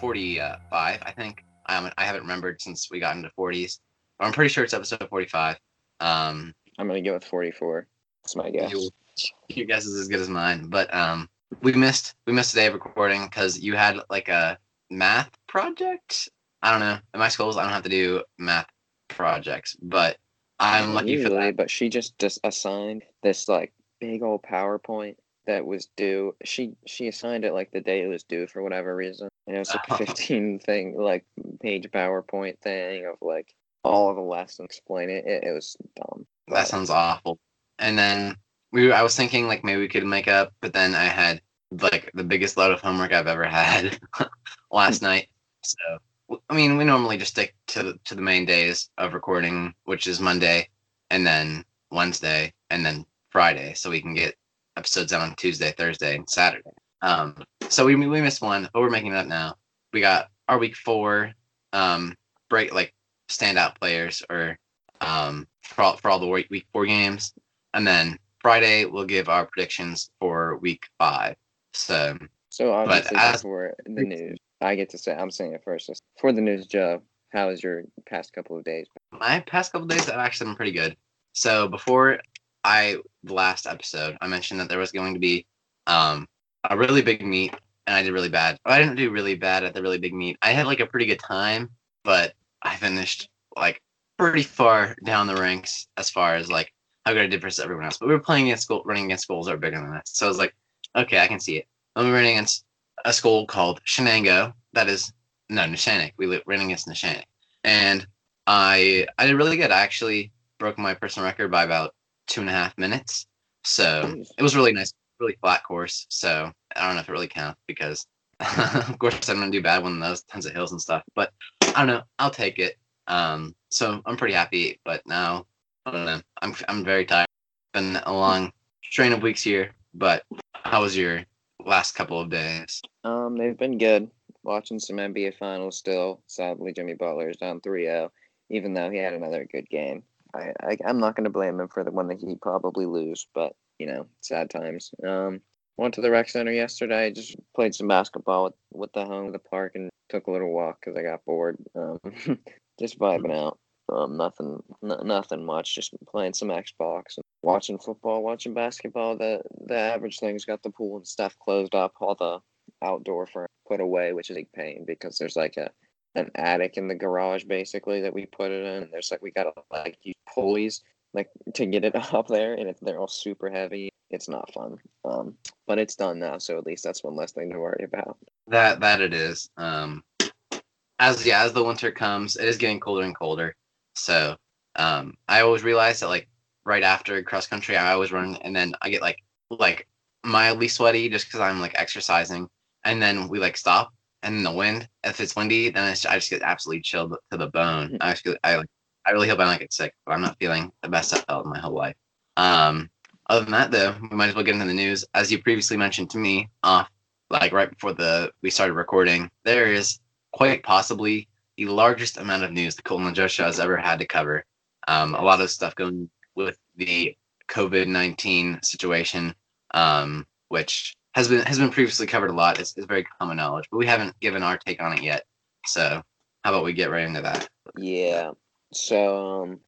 45, I think. Um, I haven't remembered since we got into 40s. I'm pretty sure it's episode 45. Um, I'm gonna go with 44. That's my guess. you- your guess is as good as mine. But um, we missed we missed a day of recording because you had like a math project. I don't know. In my schools, I don't have to do math projects, but I'm lucky for Usually, that. but she just just assigned this like big old PowerPoint that was due. She she assigned it like the day it was due for whatever reason, and it was like a 15 thing like page PowerPoint thing of like all of the lessons explain it. It, it was dumb. That sounds awful. And then we, I was thinking like maybe we could make up, but then I had like the biggest load of homework I've ever had last mm. night. So I mean, we normally just stick to the, to the main days of recording, which is Monday, and then Wednesday, and then Friday, so we can get episodes out on Tuesday, Thursday, and Saturday. Um, so we we missed one, but we're making it up now. We got our week four um break like standout players or um for all, for all the week, four games, and then Friday we'll give our predictions for week five. So So obviously as- for the news, I get to say I'm saying it first. For the news, Joe, how was your past couple of days? my past couple of days have actually been pretty good. So before I last episode, I mentioned that there was going to be um a really big meet, and I did really bad. I didn't do really bad at the really big meet. I had like a pretty good time, but I finished like pretty far down the ranks as far as like how good I did versus everyone else. But we were playing against school, running against schools that are bigger than us. So I was like, okay, I can see it. Were running against a school called Shenango. That is no Neshannock. We were running against Neshannock, and I I did really good. I actually broke my personal record by about two and a half minutes. So it was really nice, really flat course. So I don't know if it really counts because of course I'm gonna do bad when there's tons of hills and stuff. But I don't know. I'll take it. Um, so I'm pretty happy. But now I don't know. I'm I'm very tired. Been a long strain of weeks here. But how was your last couple of days? Um, they've been good. Watching some NBA finals still. Sadly, Jimmy Butler is down 3-0, even though he had another good game. I, I I'm not going to blame him for the one that he probably lose, but you know, sad times. Um, went to the rec center yesterday. Just played some basketball with with the home of the park and took a little walk because I got bored. Um, just vibing out. Um, nothing, n- nothing much. Just playing some Xbox and watching football, watching basketball. The the average thing's got the pool and stuff closed up. All the outdoor for put away, which is a pain because there's like a an attic in the garage basically that we put it in. There's like we gotta like use pulleys like to get it up there, and they're all super heavy. It's not fun. Um, but it's done now, so at least that's one less thing to worry about. That that it is. Um, as yeah, as the winter comes, it is getting colder and colder. So um, I always realize that like right after cross country, I always run, and then I get like like mildly sweaty just because I'm like exercising, and then we like stop, and then the wind. If it's windy, then it's, I just get absolutely chilled to the bone. I just feel, I I really hope I don't get sick, but I'm not feeling the best I've felt in my whole life. Um, other than that, though, we might as well get into the news. As you previously mentioned to me off like right before the we started recording, there is quite possibly the largest amount of news the Coltin and Joe show has ever had to cover. Um, a lot of stuff going with the COVID nineteen situation, um, which has been has been previously covered a lot. It's, it's very common knowledge, but we haven't given our take on it yet. So how about we get right into that? Yeah. So um,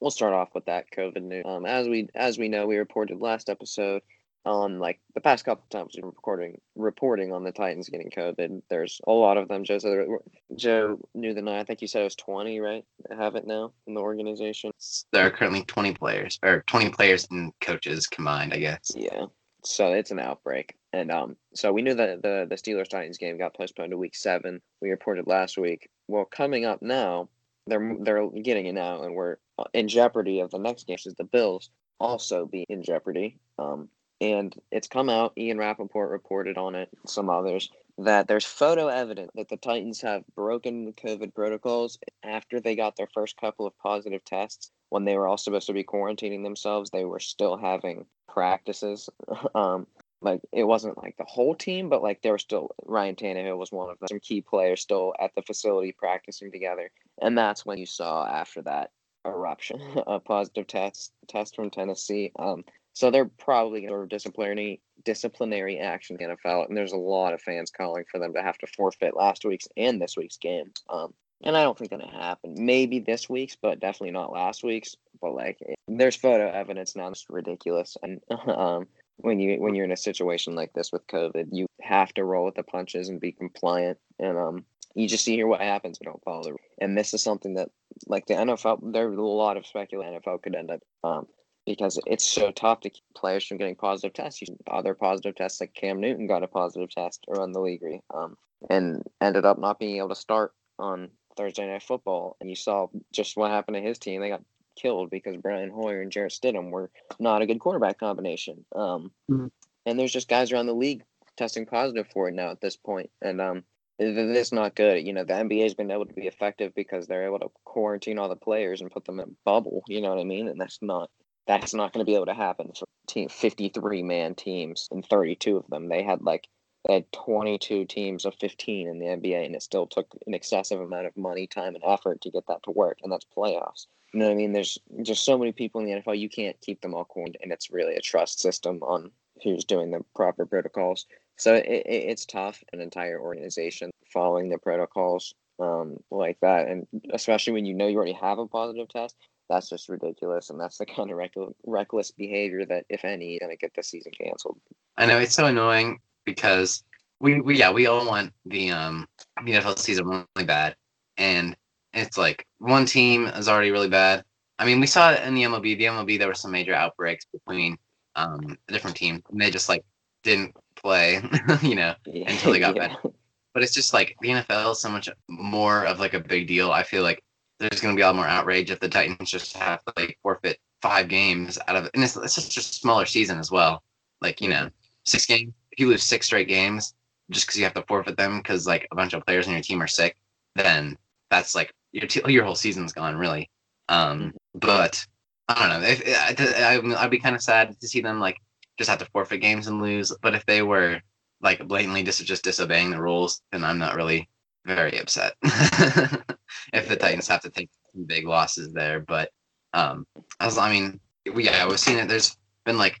we'll start off with that COVID news. Um, as we as we know, we reported last episode on like the past couple of times we were recording reporting on the Titans getting COVID. There's a lot of them. Joe said Joe knew the night. I think you said it was 20, right? that Have it now in the organization. There are currently twenty players, or twenty players and coaches combined, I guess. Yeah. So it's an outbreak. And um so we knew that the the Steelers Titans game got postponed to week 7. We reported last week. Well, coming up now, they're they're getting it now and we're in jeopardy of the next game which is the Bills also be in jeopardy. Um and it's come out Ian Rapoport reported on it, some others that there's photo evidence that the Titans have broken COVID protocols after they got their first couple of positive tests when they were all supposed to be quarantining themselves, they were still having practices. um, like it wasn't like the whole team, but like there were still Ryan Tannehill was one of them. Some key players still at the facility practicing together, and that's when you saw after that eruption a positive test test from Tennessee. Um, so they're probably going to disciplinary disciplinary action in NFL, and there's a lot of fans calling for them to have to forfeit last week's and this week's game. Um, and I don't think that'll happen. Maybe this week's, but definitely not last week's. But like, there's photo evidence now. It's ridiculous, and um, when you when you're in a situation like this with COVID, you have to roll with the punches and be compliant. And um, you just see here what happens when you don't follow the. And this is something that, like the NFL, there's a lot of speculation NFL could end up um, because it's so tough to keep players from getting positive tests. You Other positive tests, like Cam Newton, got a positive test around the league, um, and ended up not being able to start on Thursday Night Football. And you saw just what happened to his team. They got killed because Brian Hoyer and Jarrett Stidham were not a good quarterback combination. Um, mm-hmm. And there's just guys around the league testing positive for it now at this point. And um, it's not good. You know, the NBA has been able to be effective because they're able to quarantine all the players and put them in a bubble. You know what I mean? And that's not that's not going to be able to happen for team 53 man teams and 32 of them. They had like they had 22 teams of 15 in the NBA, and it still took an excessive amount of money, time, and effort to get that to work. And that's playoffs. You know what I mean? There's just so many people in the NFL. You can't keep them all quarantined, and it's really a trust system on who's doing the proper protocols. So it, it, it's tough. An entire organization following the protocols um, like that, and especially when you know you already have a positive test, that's just ridiculous, and that's the kind of reck- reckless behavior that, if any, going to get the season canceled. I know it's so annoying because we, we yeah we all want the um the NFL season really bad, and it's like one team is already really bad. I mean, we saw it in the MLB. The MLB there were some major outbreaks between um different team, and they just like didn't play, you know, yeah, until they got yeah. better. But it's just like the NFL is so much more of like a big deal. I feel like there's going to be a lot more outrage if the Titans just have to like forfeit five games out of, and it's, it's just a smaller season as well. Like you know, six games. If you lose six straight games just because you have to forfeit them because like a bunch of players on your team are sick, then that's like your t- your whole season's gone really. Um, mm-hmm. but I don't know. If I, I'd be kind of sad to see them like just have to forfeit games and lose. But if they were like blatantly just just disobeying the rules, then I'm not really very upset. if the Titans have to take some big losses there, but um, as I mean, yeah, we've seen it. There's been like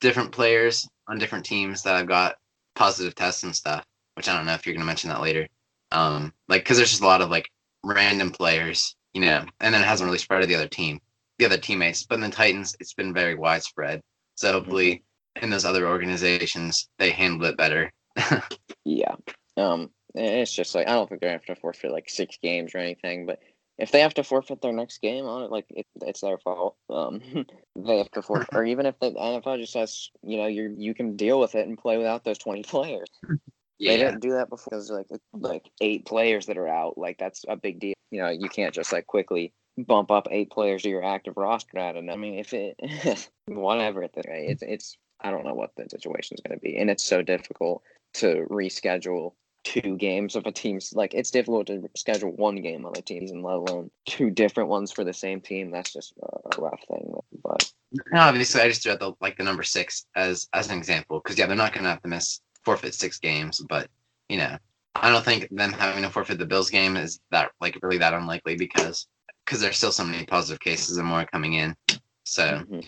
different players on different teams that I've got positive tests and stuff. Which I don't know if you're gonna mention that later. Um, like because there's just a lot of like random players, you know, and then it hasn't really spread to the other team, the other teammates. But in the Titans, it's been very widespread. So hopefully, in those other organizations, they handle it better. yeah. Um, it's just like I don't think they're have to forfeit like six games or anything, but if they have to forfeit their next game on it, like it, it's their fault. Um, they have to forfeit, or even if the NFL just says, you know, you you can deal with it and play without those twenty players. Yeah. They didn't do that before because like like eight players that are out. Like that's a big deal. You know, you can't just like quickly bump up eight players to your active roster. I don't know. I mean, if it whatever at the it's it's I don't know what the situation is going to be, and it's so difficult to reschedule two games of a team's like it's difficult to schedule one game on a team and let alone two different ones for the same team. That's just a rough thing but no, obviously i just threw out the like the number six as as an example because yeah they're not gonna have to miss forfeit six games but you know i don't think them having to forfeit the bills game is that like really that unlikely because because there's still so many positive cases and more coming in. So mm-hmm.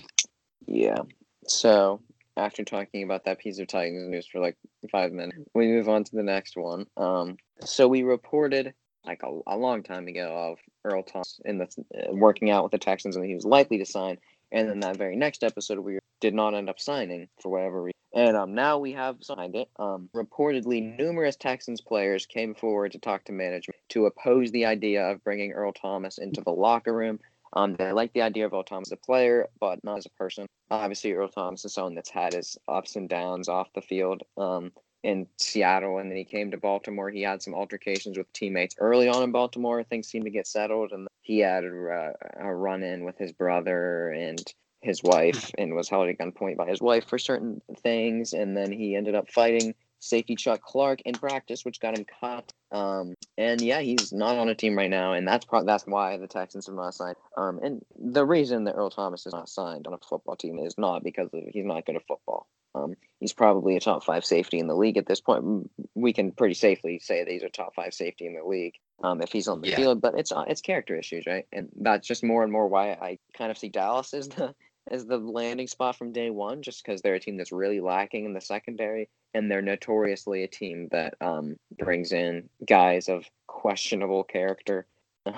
yeah. So after talking about that piece of Titans news for like five minutes, we move on to the next one. Um, so we reported like a, a long time ago of Earl Thomas in the uh, working out with the Texans and he was likely to sign. And then that very next episode, we did not end up signing for whatever reason. And um, now we have signed it. Um, reportedly, numerous Texans players came forward to talk to management to oppose the idea of bringing Earl Thomas into the locker room um, they like the idea of Earl Thomas as a player, but not as a person. Obviously, Earl Thomas is someone that's had his ups and downs off the field. Um, in Seattle, and then he came to Baltimore. He had some altercations with teammates early on in Baltimore. Things seemed to get settled, and he had a, a run in with his brother and his wife, and was held at gunpoint by his wife for certain things. And then he ended up fighting safety Chuck Clark in practice, which got him caught. Um, and yeah, he's not on a team right now, and that's pro- that's why the Texans have not signed. Um, and the reason that Earl Thomas is not signed on a football team is not because of, he's not good at football. Um, he's probably a top five safety in the league at this point. We can pretty safely say that he's a top five safety in the league um, if he's on the yeah. field. But it's uh, it's character issues, right? And that's just more and more why I kind of see Dallas as the as the landing spot from day one, just because they're a team that's really lacking in the secondary, and they're notoriously a team that um, brings in guys of questionable character.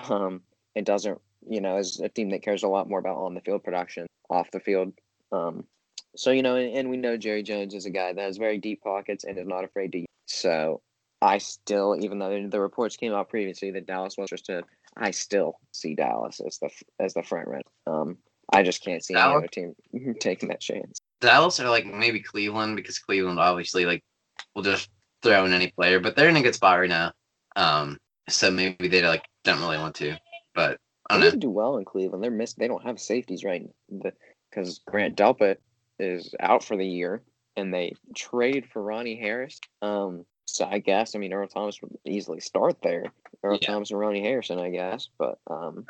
Um, it doesn't, you know, is a team that cares a lot more about on the field production, off the field. Um, so you know, and, and we know Jerry Jones is a guy that has very deep pockets and is not afraid to. So I still, even though the reports came out previously that Dallas was interested, I still see Dallas as the as the front runner. Um, I just can't see Dallas? any other team taking that chance. Dallas or like maybe Cleveland because Cleveland obviously like will just throw in any player, but they're in a good spot right now. Um, so maybe they like don't really want to, but I don't they do well in Cleveland. They're missed. They don't have safeties right because Grant Delpit is out for the year, and they trade for Ronnie Harris. Um, so I guess I mean Earl Thomas would easily start there. Earl yeah. Thomas and Ronnie Harrison, I guess, but um,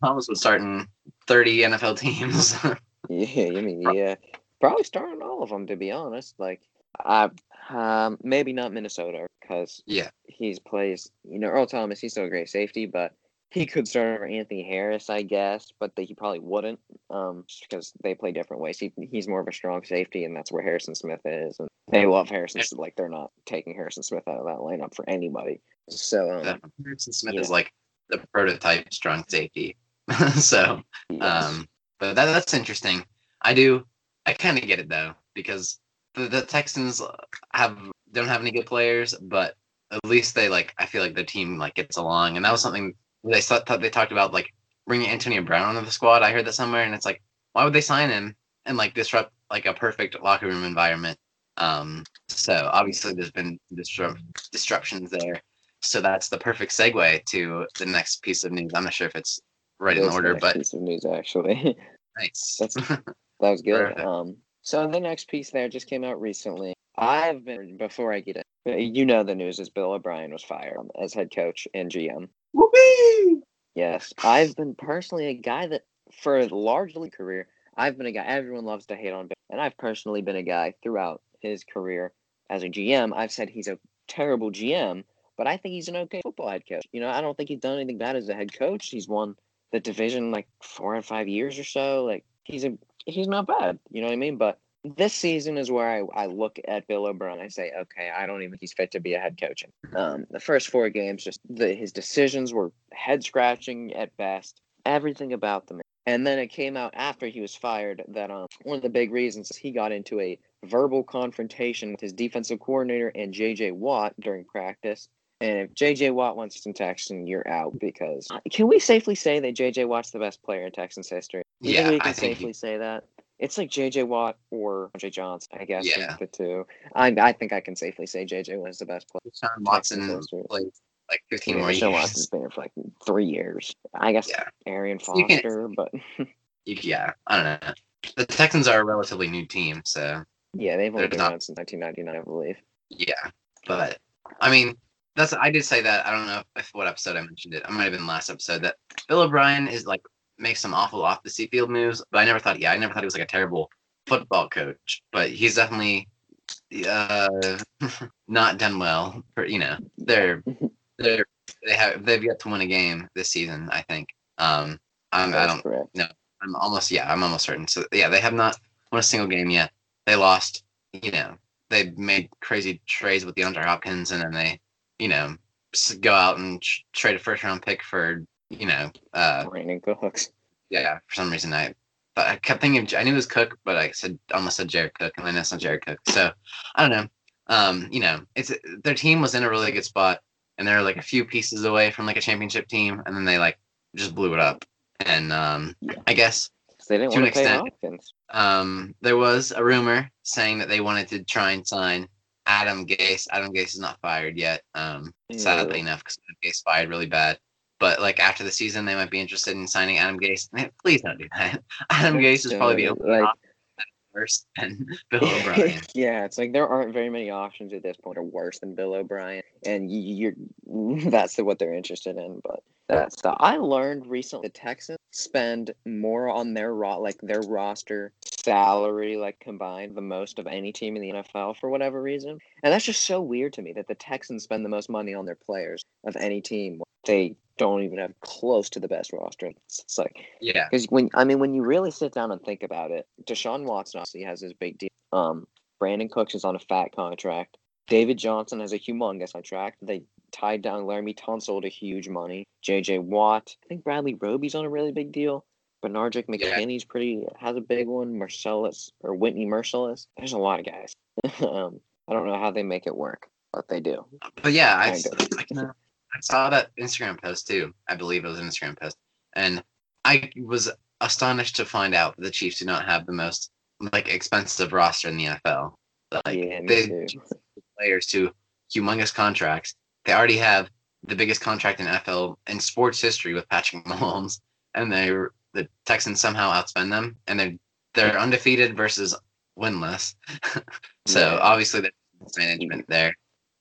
Thomas was starting thirty NFL teams. yeah, I mean, yeah, probably starting all of them to be honest. Like, I um, maybe not Minnesota because yeah, he's plays. You know, Earl Thomas, he's still a great safety, but he could start over Anthony Harris, I guess, but the, he probably wouldn't, um, because they play different ways. He, he's more of a strong safety, and that's where Harrison Smith is. And they love Harrison. Smith. Like they're not taking Harrison Smith out of that lineup for anybody. So um, Harrison Smith is like the prototype strong safety. so, yes. um, but that, that's interesting. I do. I kind of get it though because the, the Texans have don't have any good players, but at least they like. I feel like the team like gets along, and that was something they thought they talked about like bringing Antonio Brown onto the squad. I heard that somewhere, and it's like, why would they sign him and like disrupt like a perfect locker room environment? Um, so obviously there's been disrupt disruptions there. So that's the perfect segue to the next piece of news. I'm not sure if it's right in order, but piece of news actually. nice. That's, that was good. Um, so the next piece there just came out recently. I've been before I get it. You know the news is Bill O'Brien was fired as head coach and GM. Yes, I've been personally a guy that, for a largely career, I've been a guy everyone loves to hate on, and I've personally been a guy throughout his career as a GM. I've said he's a terrible GM, but I think he's an okay football head coach. You know, I don't think he's done anything bad as a head coach. He's won the division like four or five years or so. Like he's a he's not bad. You know what I mean? But this season is where I, I look at Bill O'Brien. I say, okay, I don't even think he's fit to be a head coach. Um, the first four games, just the, his decisions were head scratching at best. Everything about them. And then it came out after he was fired that um, one of the big reasons he got into a verbal confrontation with his defensive coordinator and J.J. Watt during practice. And if J.J. Watt wants some Texan, you're out because can we safely say that J.J. Watt's the best player in Texans history? yeah, we can I safely he... say that. It's like J.J. Watt or Jay Johnson, I guess. Yeah. The two. I I think I can safely say J.J. was the best player. Sean Watson played like 15 yeah, more Sean years. Watson's been here for like three years. I guess yeah. Arian Foster, but. yeah, I don't know. The Texans are a relatively new team, so. Yeah, they've only been not, around since 1999, I believe. Yeah, but I mean, that's I did say that. I don't know if what episode I mentioned it. I might have been last episode that Bill O'Brien is like makes some awful off the seat field moves, but I never thought. Yeah, I never thought he was like a terrible football coach, but he's definitely uh, not done well. For you know, they're they're they have they've yet to win a game this season. I think. Um, I'm, I don't know. I'm almost yeah. I'm almost certain. So yeah, they have not won a single game yet. They lost. You know, they made crazy trades with DeAndre Hopkins, and then they, you know, go out and trade a first round pick for you know, uh, Cooks. Yeah, for some reason I, but I kept thinking I knew it was Cook, but I said almost said Jared Cook, and then it's not Jared Cook. So I don't know. Um, you know, it's their team was in a really good spot, and they're like a few pieces away from like a championship team, and then they like just blew it up. And um, yeah. I guess they didn't want to an extent, um, there was a rumor saying that they wanted to try and sign Adam Gase. Adam Gase is not fired yet. Um, sadly enough, because Gase fired really bad but like after the season, they might be interested in signing Adam Gase. please don't do that. Adam Gase is probably the like, worse than Bill O'Brien. yeah, it's like there aren't very many options at this point are worse than Bill O'Brien, and you, are that's what they're interested in. But that's the I learned recently the Texans spend more on their raw like their roster salary like combined the most of any team in the NFL for whatever reason, and that's just so weird to me that the Texans spend the most money on their players of any team they don't even have close to the best roster. It's, like Yeah. because when I mean when you really sit down and think about it, Deshaun Watson obviously has his big deal. Um, Brandin Cooks is on a fat contract. David Johnson has a humongous contract. They tied down Laremy Tunsil to huge money. J.J. Watt. I think Bradley Roby's on a really big deal. Benardrick Yeah. McKinney's pretty has a big one. Marcellus or Whitney Mercilus. There's a lot of guys. um, I don't know how they make it work, but they do. But yeah, I, of. I, can, I saw that Instagram post too. I believe it was an Instagram post, and I was astonished to find out that the Chiefs do not have the most like expensive roster in the NFL. Like yeah, they too. players to humongous contracts. They already have the biggest contract in NFL in sports history with Patrick Mahomes, and they the Texans somehow outspend them, and they're they're undefeated versus winless. so Yeah. obviously there's management there.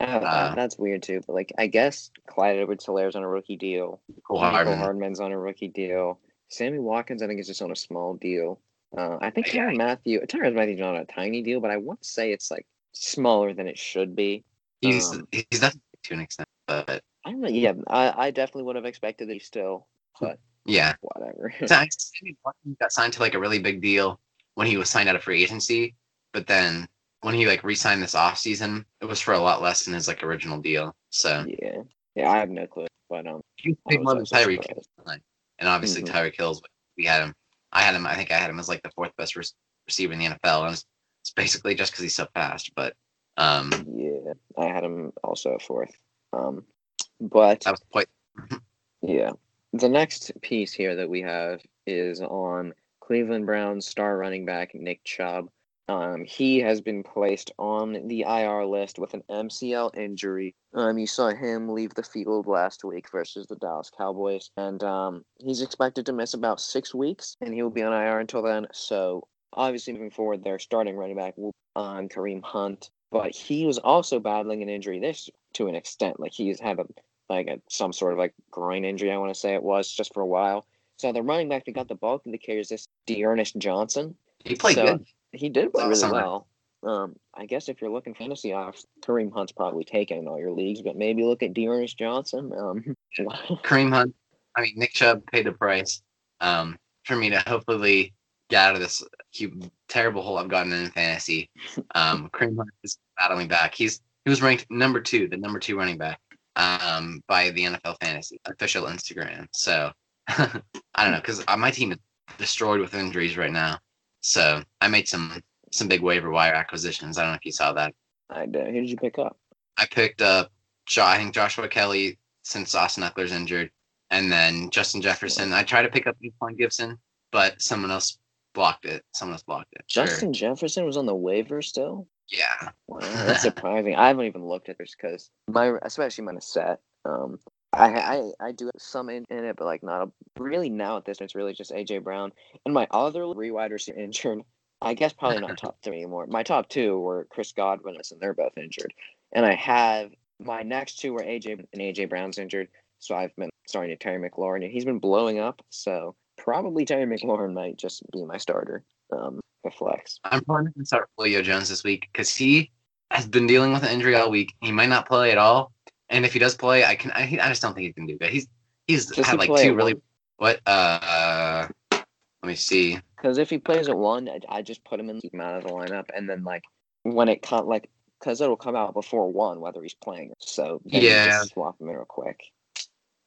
That- Uh, that's weird too. But like, I guess Clyde Edwards-Hilaire's on a rookie deal. Cole Hardman. Hardman's on a rookie deal. Sammy Watkins, I think, is just on a small deal. Uh, I think Yeah. Tyrann Mathieu, Tyrann Mathieu's on a tiny deal, but I want to say it's like smaller than it should be. He's Um, he's definitely to an extent, but I don't know. Yeah, I, I definitely would have expected that he still, but yeah. whatever. Sammy Watkins got signed to like a really big deal when he was signed out of free agency, but then when he like re-signed this offseason, it was for a lot less than his like original deal. So yeah, yeah, I have no clue, but um, I paid more than Tyreek, and obviously Mhm. Tyreek Hill's. We had him. I had him. I think I had him as like the fourth best re- receiver in the NFL, and it's, it's basically just because he's so fast. But um, Yeah, I had him also fourth. Um, but that was quite. Yeah. The next piece here that we have is on Cleveland Browns star running back Nick Chubb. Um, he has been placed on the IR list with an MCL injury. Um, you saw him leave the field last week versus the Dallas Cowboys, and um, he's expected to miss about six weeks, and he will be on IR until then. So obviously, moving forward, their starting running back will be on Kareem Hunt, but he was also battling an injury this to an extent. Like he's had a like a, some sort of like groin injury, I want to say it was, just for a while. So the running back that got the bulk of the carries this D'Ernest Johnson. He played So- good. He did play really well. Um, I guess if you're looking fantasy off, Kareem Hunt's probably taken in all your leagues, but maybe look at D'Ernest Johnson. Um, Kareem Hunt. I mean, Nick Chubb paid the price um, for me to hopefully get out of this terrible hole I've gotten in fantasy. Um, Kareem Hunt is battling back. He's he was ranked number two, the number two running back um, by the NFL Fantasy official Instagram. So I don't know because my team is destroyed with injuries right now. So I made some some big waiver wire acquisitions. I don't know if you saw that. I did. Who did you pick up? I picked up I think Joshua Kelley since Austin Ekeler's injured, and then Justin Jefferson. I tried to pick up Antonio Gibson, but someone else blocked it. Someone else blocked it. Sure. Justin Jefferson was on the waiver still. Yeah. Wow, that's surprising. I haven't even looked at this because my, especially my set. Um, I I I do have some in, in it, but like not a, really now at this. point, It's really just AJ Brown and my other three wide receiver injured. I guess probably not top three anymore. My top two were Chris Godwin, and they're both injured. And I have my next two were AJ and AJ Brown's injured. So I've been starting to Terry McLaurin, and he's been blowing up. So probably Terry McLaurin might just be my starter. Um, the flex. I'm probably gonna start Julio Jones this week because he has been dealing with an injury all week. He might not play at all, and if he does play, I can. I, I just don't think he can do good. He's he's Does had he like two really one? what uh. Let me see. Because if he plays at one, I, I just put him in, keep him out of the lineup, and then like when it come like because it'll come out before one whether he's playing. So Yeah. just swap him in real quick.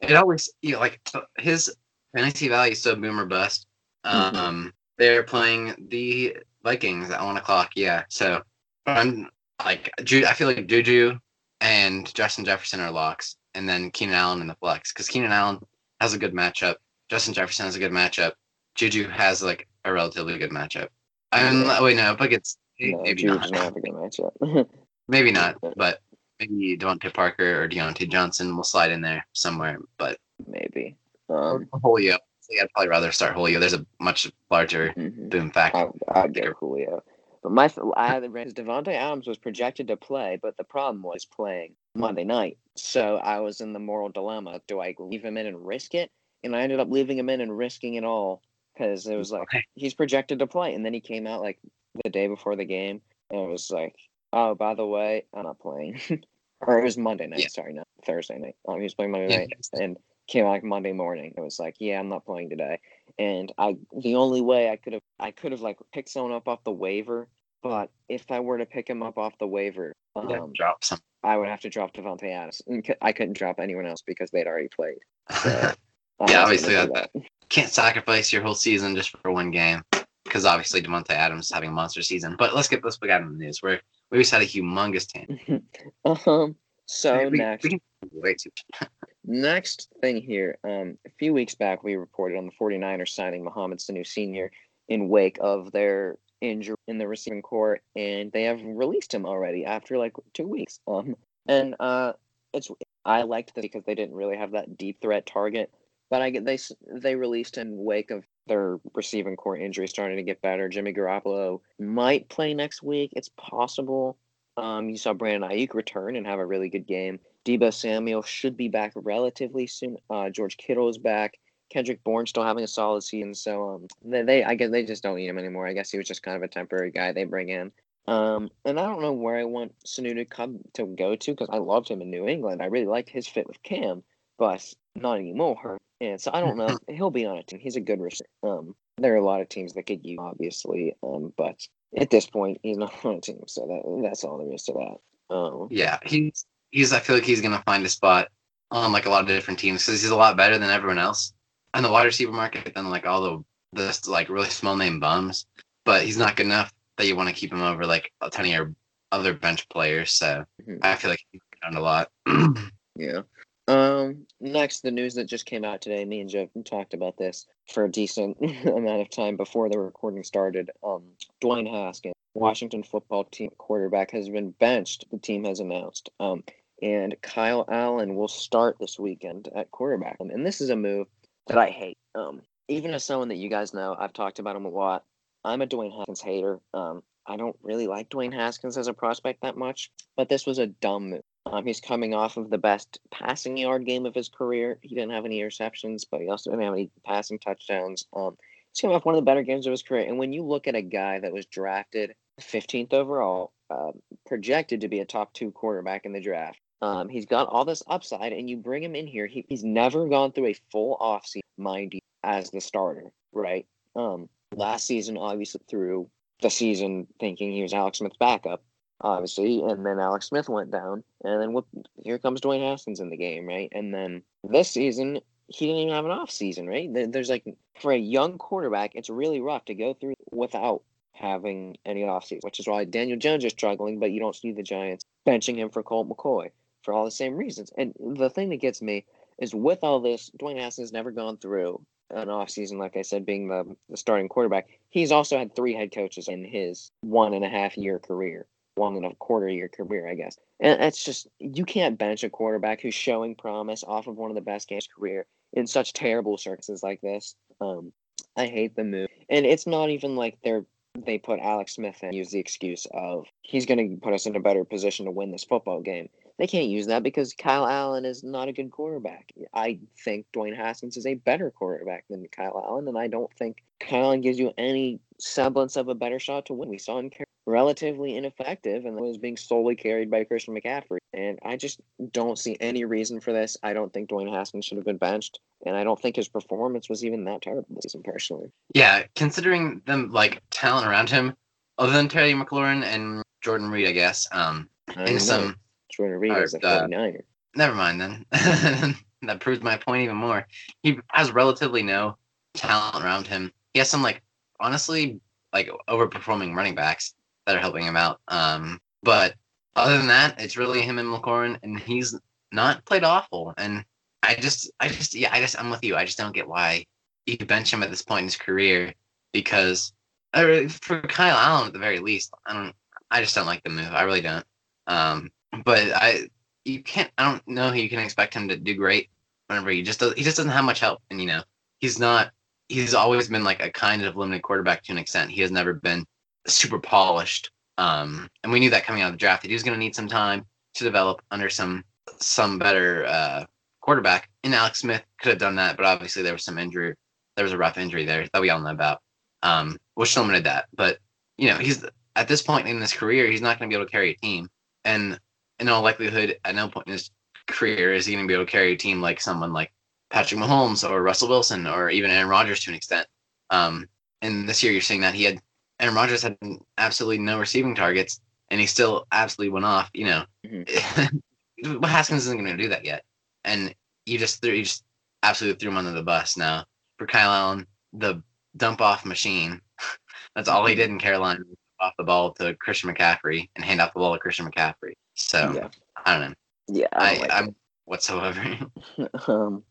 it always you know like uh, his fantasy value is so boom or bust. Mhm. Um, they're playing the Vikings at one o'clock. Yeah, so I'm like Ju- I feel like Juju and Justin Jefferson are locks, and then Keenan Allen in the flex because Keenan Allen has a good matchup. Justin Jefferson has a good matchup. Juju has like a relatively good matchup. Yeah. wait, no, but it's No, maybe Jude's not. not have a good matchup. Maybe not, but maybe DeVante Parker or Diontae Johnson will slide in there somewhere. But Maybe. Um, Julio, I'd probably rather start Julio. There's a much larger mhm. boom factor. I, I'd go Julio. But my I Davante Adams was projected to play, but the problem was playing Monday night. So I was in the moral dilemma: do I leave him in and risk it? And I ended up leaving him in and risking it all because it was like Okay. he's projected to play, and then he came out like the day before the game, and it was like, oh, by the way, I'm not playing. or it was Monday night. Yeah. Sorry, not Thursday night. Um, he was playing Monday Yeah. night and came out like Monday morning. It was like, yeah, I'm not playing today. And I, the only way I could have, I could have like picked someone up off the waiver. But if I were to pick him up off the waiver, um, drop some. I would have to drop Davante Adams. I couldn't drop anyone else because they'd already played. So, Yeah, obviously gonna that- Can't sacrifice your whole season just for one game because obviously Davante Adams is having a monster season. But let's get let's look at the news. Where we just had a humongous team. that. um. So we, next, we way too. Next thing here, um, a few weeks back, we reported on the 49ers signing Mohamed Sanu Sr. in wake of their injury in the receiving core, and they have released him already after like two weeks. Um, and uh, it's I liked this because they didn't really have that deep threat target, but I get they they released in wake of their receiving core injury starting to get better. Jimmy Garoppolo might play next week. It's possible. Um, you saw Brandon Aiyuk return and have a really good game. Deebo Samuel should be back relatively soon. Uh, George Kittle is back. Kendrick Bourne still having a solid season. So um, they, they I guess they just don't need him anymore. I guess he was just kind of a temporary guy they bring in. Um, and I don't know where I want Sanu to come to go to because I loved him in New England. I really liked his fit with Cam, but not anymore. And so I don't know. He'll be on a team. He's a good receiver. Um, there are a lot of teams that could use, obviously. Um, but at this point, he's not on a team. So that that's all there is to that. Um, Yeah, he's he's. I feel like he's gonna find a spot on like a lot of different teams because he's a lot better than everyone else on the wide receiver market than like all the the like really small name bums. But he's not good enough that you want to keep him over like a ton of your other bench players. So Mhm. I feel like he's done a lot. Yeah. Um. Next, the news that just came out today. Me and Joe talked about this for a decent amount of time before the recording started. Um, Dwayne Haskins, Washington football team quarterback, has been benched. The team has announced. Um, and Kyle Allen will start this weekend at quarterback. And this is a move that I hate. Um, even as someone that you guys know, I've talked about him a lot. I'm a Dwayne Haskins hater. Um, I don't really like Dwayne Haskins as a prospect that much, but this was a dumb move. Um, he's coming off of the best passing yard game of his career. He didn't have any interceptions, but he also didn't have any passing touchdowns. Um, he's coming off one of the better games of his career. And when you look at a guy that was drafted 15th overall, uh, projected to be a top two quarterback in the draft, um, he's got all this upside, and you bring him in here. He, he's never gone through a full offseason, mind you, as the starter, right? Um, last season, obviously, through the season thinking he was Alex Smith's backup obviously, and then Alex Smith went down, and then? Here comes Dwayne Haskins in the game, right? And then this season, he didn't even have an off season, right? There- There's like for a young quarterback, it's really rough to go through without having any off season, which is why Daniel Jones is struggling, but you don't see the Giants benching him for Colt McCoy for all the same reasons. And the thing that gets me is with all this, Dwayne Haskins never gone through an off season, like I said, being the, the starting quarterback. He's also had three head coaches in his one and a half year career one and a quarter year career, I guess. And it's just you can't bench a quarterback who's showing promise off of one of the best games career in such terrible circumstances like this. Um, I hate the move, and it's not even like they're they put Alex Smith and use the excuse of he's going to put us in a better position to win this football game. They can't use that because Kyle Allen is not a good quarterback. I think Dwayne Haskins is a better quarterback than Kyle Allen, and I don't think Kyle Allen gives you any semblance of a better shot to win. We saw car- relatively ineffective and was being solely carried by Christian McCaffrey. And I just don't see any reason for this. I don't think Dwayne Haskins should have been benched, and I don't think his performance was even that terrible this season, personally. yeah, considering them like talent around him, other than Terry McLaurin and Jordan Reed, I guess. Um, I and some Jordan Reed is a uh, 49er. never mind then. that proves my point even more. He has relatively no talent around him. He has some like honestly like overperforming running backs that are helping him out. Um, but other than that, it's really him and McLaurin, and he's not played awful. And I just, I just, yeah, I just, I'm with you. I just don't get why you bench him at this point in his career because or for Kyle Allen at the very least, I don't, I just don't like the move. I really don't. Um, but I, you can't. I don't know how you can expect him to do great whenever he just does. He just doesn't have much help, and you know, he's not. He's always been like a kind of limited quarterback to an extent. He has never been super polished. Um, and we knew that coming out of the draft that he was going to need some time to develop under some some better uh, quarterback. And Alex Smith could have done that, but obviously there was some injury. There was a rough injury there that we all know about, um, which limited that. But you know, he's at this point in his career, he's not going to be able to carry a team. And in all likelihood, at no point in his career is he going to be able to carry a team like someone like Patrick Mahomes or Russell Wilson or even Aaron Rodgers to an extent. Um, and this year you're seeing that he had Aaron Rodgers had absolutely no receiving targets, and he still absolutely went off. You know, mm-hmm. Haskins isn't going to do that yet, and you just threw, you just absolutely threw him under the bus. Now for Kyle Allen, the dump off machine. That's all he mm-hmm. did in Carolina. Off the ball to Christian McCaffrey and hand off the ball to Christian McCaffrey. So yeah. I don't know. Yeah, I, I like am whatsoever. um,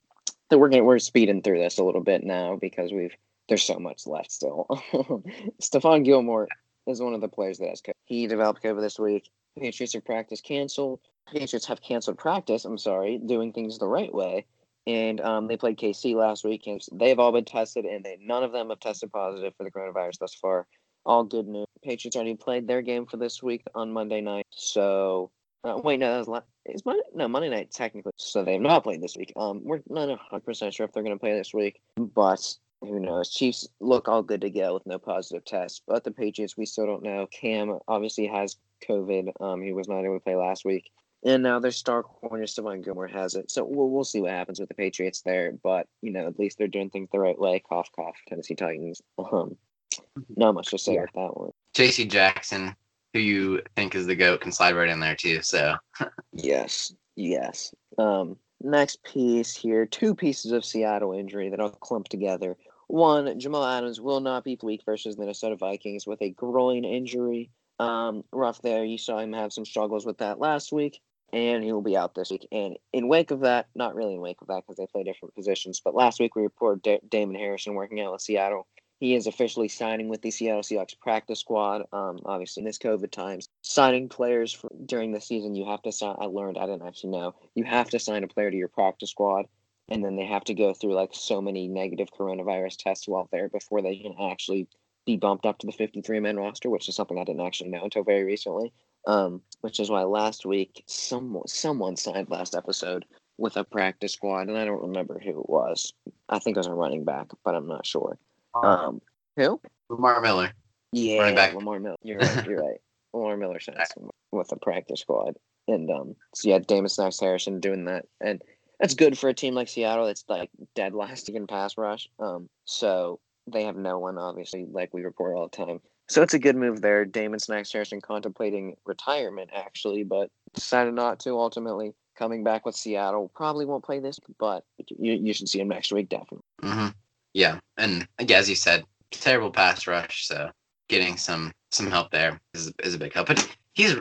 so we're gonna, we're speeding through this a little bit now because we've there's so much left still. Stephon Gilmore is one of the players that has COVID. He developed COVID this week. Patriots have practice canceled. Patriots have canceled practice. I'm sorry, doing things the right way. And um, they played KC last week. And they've all been tested, and they, none of them have tested positive for the coronavirus thus far. All good news. Patriots already played their game for this week on Monday night. So uh, wait, no, that was Monday? No, Monday night technically. So they have not played this week. Um, we're not hundred percent sure if they're going to play this week, but who knows? Chiefs look all good to go with no positive tests, but the Patriots we still don't know. Cam obviously has COVID. Um, he was not able to play last week, and now their star corner Stephon Gilmore has it. So we'll we'll see what happens with the Patriots there. But you know, at least they're doing things the right way. Cough, cough. Tennessee Titans. Um, not much to say yeah. about that one. J.C. Jackson who you think is the goat can slide right in there too. So yes, yes. Um, next piece here, two pieces of Seattle injury that I'll clump together. One, Jamal Adams will not be week versus Minnesota Vikings with a groin injury. Um, rough there. You saw him have some struggles with that last week, and he will be out this week. And in wake of that, not really in wake of that because they play different positions, but last week we reported da- Damon Harrison working out with Seattle he is officially signing with the Seattle Seahawks practice squad. Um, obviously, in this COVID times, signing players for, during the season, you have to sign. I learned, I didn't actually know, you have to sign a player to your practice squad, and then they have to go through like so many negative coronavirus tests while there before they can actually be bumped up to the 53 man roster, which is something I didn't actually know until very recently. Um, which is why last week someone someone signed last episode with a practice squad, and I don't remember who it was. I think it was a running back, but I'm not sure. Um, who? Lamar Miller. Yeah, running back. Lamar Miller. You're right. You're right. Lamar Miller signs with a practice squad, and um, so yeah, Damon Snacks Harrison doing that, and that's good for a team like Seattle. It's like dead last in pass rush. Um, so they have no one, obviously, like we report all the time. So it's a good move there. Damon Snacks Harrison contemplating retirement, actually, but decided not to ultimately. Coming back with Seattle, probably won't play this, but you, you should see him next week, definitely. Mm-hmm. Yeah, and as you said, terrible pass rush. So getting some some help there is is a big help. But he's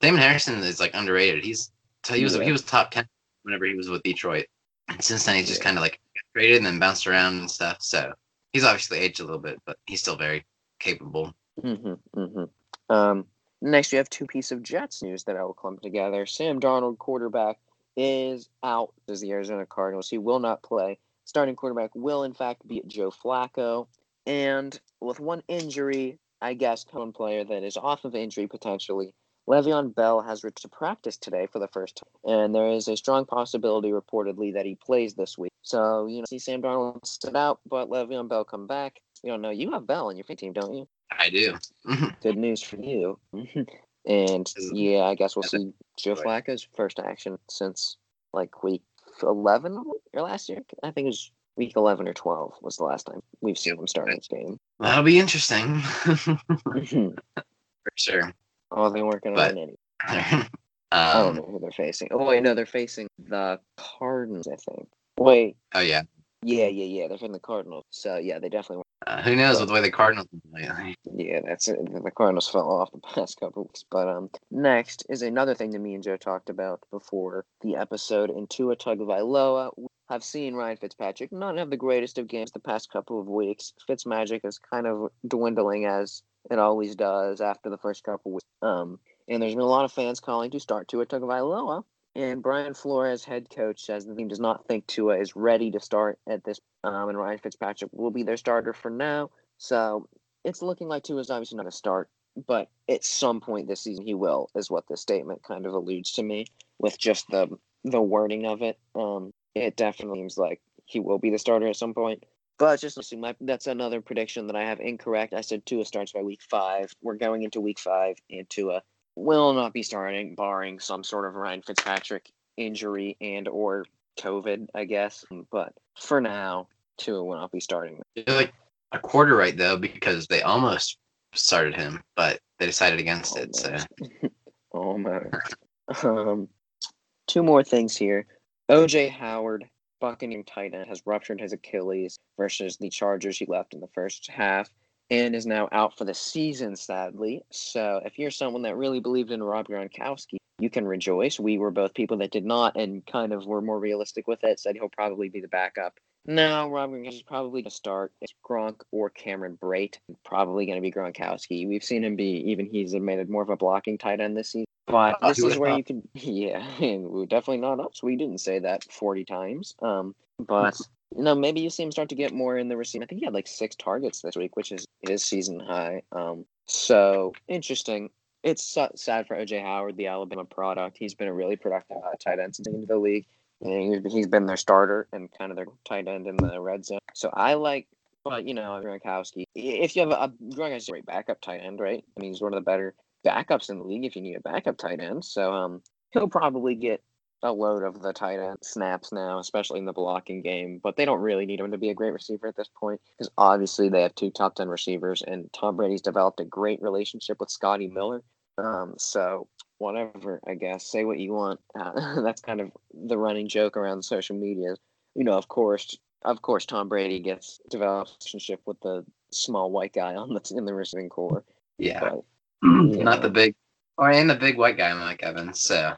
Damon Harrison is like underrated. He's he was yeah. he was top ten whenever he was with Detroit. And since then, he's just kind of like traded and then bounced around and stuff. So he's obviously aged a little bit, but he's still very capable. Mm-hmm, mm-hmm. Um, next, you have two pieces of Jets news that I will clump together. Sam Darnold, quarterback, is out as the Arizona Cardinals. He will not play starting quarterback will in fact be Joe Flacco. And with one injury, I guess one player that is off of injury potentially, Le'Veon Bell has returned to practice today for the first time, and there is a strong possibility reportedly that he plays this week. So you know, see Sam Darnold sit out, but Le'Veon Bell come back. You don't know you have Bell in your team, don't you? I do. Mm-hmm. Good news for you. Mm-hmm. and yeah, I guess we'll see Joe Flacco's first action since like week 11 or last year. I think it was week 11 or 12 was the last time we've seen him start this game. That'll be interesting. Mm-hmm. For sure. Oh, they weren't going to win any. um, I don't know who they're facing. Oh, wait, no, they're facing the Cardinals, I think. Wait. Oh, yeah. Yeah, yeah, yeah. They're from the Cardinals. So, yeah, they definitely uh, who knows with the way the Cardinals Yeah, that's it. The Cardinals fell off the past couple weeks. But um, next is another thing that me and Joe talked about before the episode. In Tua Tagovailoa, have seen Ryan Fitzpatrick not have the greatest of games the past couple of weeks. Fitzmagic is kind of dwindling as it always does after the first couple weeks. Um, and there's been a lot of fans calling to start Tua Tagovailoa. And Brian Flores, head coach, says the team does not think Tua is ready to start at this um, and Ryan Fitzpatrick will be their starter for now. So it's looking like Tua is obviously not a start, but at some point this season he will, is what this statement kind of alludes to me with just the the wording of it. Um, it definitely seems like he will be the starter at some point. But just assume my, that's another prediction that I have incorrect. I said Tua starts by week five. We're going into week five, and Tua will not be starting, barring some sort of Ryan Fitzpatrick injury and or COVID, I guess. But for now, Tua will not be starting. You're like a quarter right though, because they almost started him, but they decided against it. So Almost. Um, two more things here. OJ Howard, Buccaneer tight end, has ruptured his Achilles versus the Chargers. He left in the first half and is now out for the season, sadly. So if you're someone that really believed in Rob Gronkowski, you can rejoice. We were both people that did not and kind of were more realistic with it, said he'll probably be the backup. No, Rob Gronkowski is probably going to start. It's Gronk or Cameron Brate. Probably going to be Gronkowski. We've seen him be, even he's admitted more of a blocking tight end this season. But this is where you can, yeah, and we're definitely not us. We didn't say that 40 times. Um, but you know, maybe you see him start to get more in the receiver. I think he had like six targets this week, which is his season high. Um, so interesting. It's sa- sad for OJ Howard, the Alabama product. He's been a really productive uh, tight end since into the league. And he's- he's been their starter and kind of their tight end in the red zone. So I like, but you know, Gronkowski. If you have a, a Gronkowski's a great backup tight end, right? I mean, he's one of the better backups in the league if you need a backup tight end. So um, he'll probably get a load of the tight end snaps now, especially in the blocking game. But they don't really need him to be a great receiver at this point because obviously they have two top 10 receivers, and Tom Brady's developed a great relationship with Scotty Miller. Um, so, whatever, I guess. Say what you want. Uh, that's kind of the running joke around social media. You know, of course, of course, Tom Brady gets developed a relationship with the small white guy on the in the receiving core. yeah, But not the big, or and the big white guy Mike Evans. So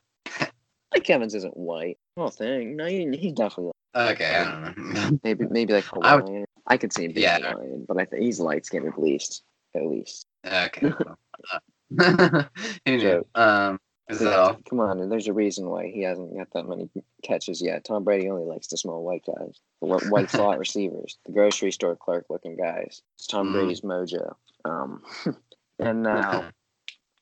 Mike Evans isn't white. Oh, thing. No, he, he's definitely okay, I don't know. maybe maybe like I would- I, could see him being Yeah. Hawaiian, but I think he's light skinned at least. At least. okay. well, uh, Who knew? So- Um. So Come on, there's a reason why he hasn't got that many catches yet. Tom Brady only likes the small white guys, the white slot receivers, the grocery store clerk looking guys. It's Tom Mm. Brady's mojo. Um, and now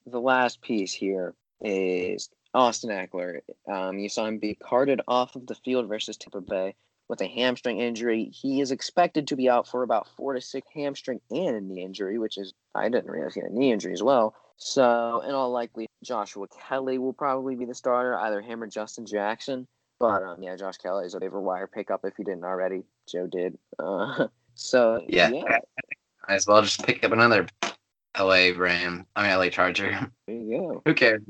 the last piece here is Austin Ekeler. Um, you saw him be carted off of the field versus Tampa Bay with a hamstring injury. He is expected to be out for about four to six hamstring and a knee injury, which is I didn't realize he had a knee injury as well. So in all likelihood, Joshua Kelley will probably be the starter, either him or Justin Jackson. But um, yeah, Josh Kelley is a waiver wire pickup if you didn't already. Joe did. Uh, so Yeah. yeah, might as well just pick up another LA Ram. I mean LA Charger. there you go. Who cares?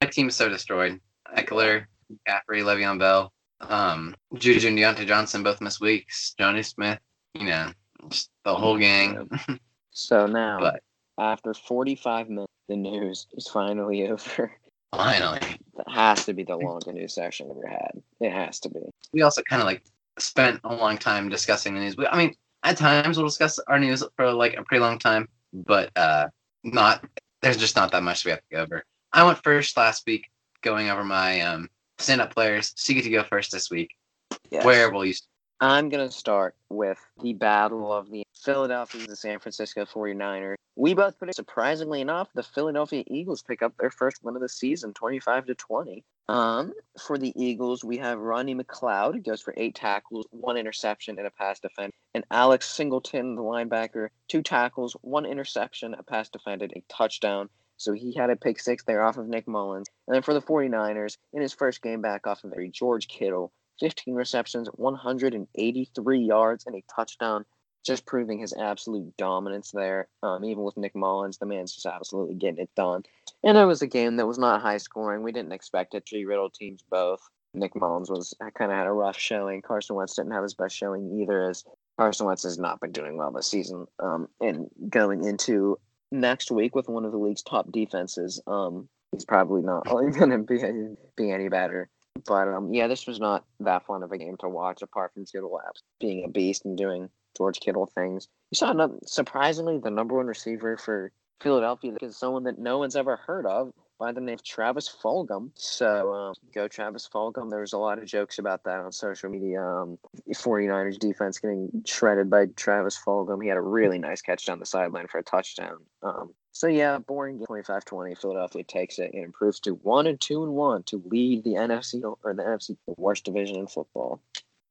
My team's so destroyed. Ekeler, McCaffrey, Le'Veon Bell, um, Juju and Diontae Johnson both miss weeks. Jonnu Smith, you know, just the whole gang. So now, But- after 45 minutes, the news is finally over. Finally, That has to be the longest news session we've ever had. It has to be. we also kind of like spent a long time discussing the news. We- I mean, at times we'll discuss our news for like a pretty long time, but uh, not. There's just not that much we have to go over. I went first last week, going over my um, stand-up players. So you get to go first this week. Yes. Where will you? I'm going to start with the battle of the Philadelphia the San Francisco 49ers. We both put it surprisingly enough, the Philadelphia Eagles pick up their first win of the season, 25 to 20. Um, for the Eagles, we have Ronnie McLeod, who goes for eight tackles, one interception, and a pass defense. And Alex Singleton, the linebacker, two tackles, one interception, a pass defended, a touchdown. So he had a pick six there off of Nick Mullens. And then for the 49ers, in his first game back off of George Kittle, 15 receptions, 183 yards, and a touchdown, just proving his absolute dominance there. Um, even with Nick Mullens, the man's just absolutely getting it done. And it was a game that was not high scoring. We didn't expect it. Three riddle teams both. Nick Mullens was kind of had a rough showing. Carson Wentz didn't have his best showing either, as Carson Wentz has not been doing well this season. Um, and going into next week with one of the league's top defenses, um, he's probably not going to be be any better. But um, yeah, this was not that fun of a game to watch, apart from Kittle being a beast and doing George Kittle things. You saw, another, surprisingly, the number one receiver for Philadelphia is someone that no one's ever heard of by the name of Travis Fulgham. So um, go Travis Fulgham. There was a lot of jokes about that on social media. Um, 49ers defense getting shredded by Travis Fulgham. He had a really nice catch down the sideline for a touchdown. Um, so yeah, boring game 25-20. Philadelphia takes it and improves to one and two and one to lead the NFC or the NFC the worst division in football.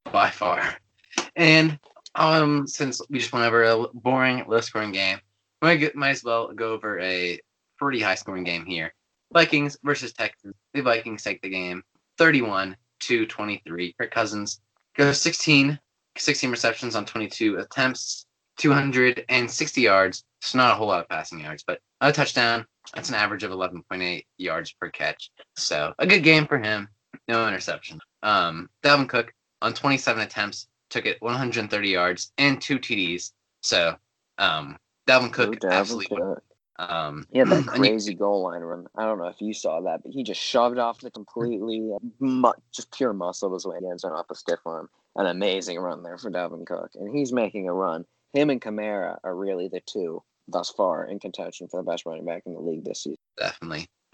by far. And um, since we just went over a boring, low-scoring game, we might, might as well go over a pretty high-scoring game here. Vikings versus Texans. The Vikings take the game 31 to 23. Kirk Cousins goes 16, 16 receptions on 22 attempts, 260 yards. It's not a whole lot of passing yards, but a touchdown. That's an average of 11.8 yards per catch. So a good game for him. No interception. Um, Dalvin Cook on 27 attempts took it 130 yards and two TDs. So um, Dalvin Cook Dalvin absolutely. Cook. Um, He had that and you- crazy goal line run. I don't know if you saw that, but he just shoved off the completely, mu- just pure muscle his way in the end off a stiff arm. An amazing run there for Dalvin Cook, and he's making a run. Him and Kamara are really the two thus far in contention for the best running back in the league this season. definitely.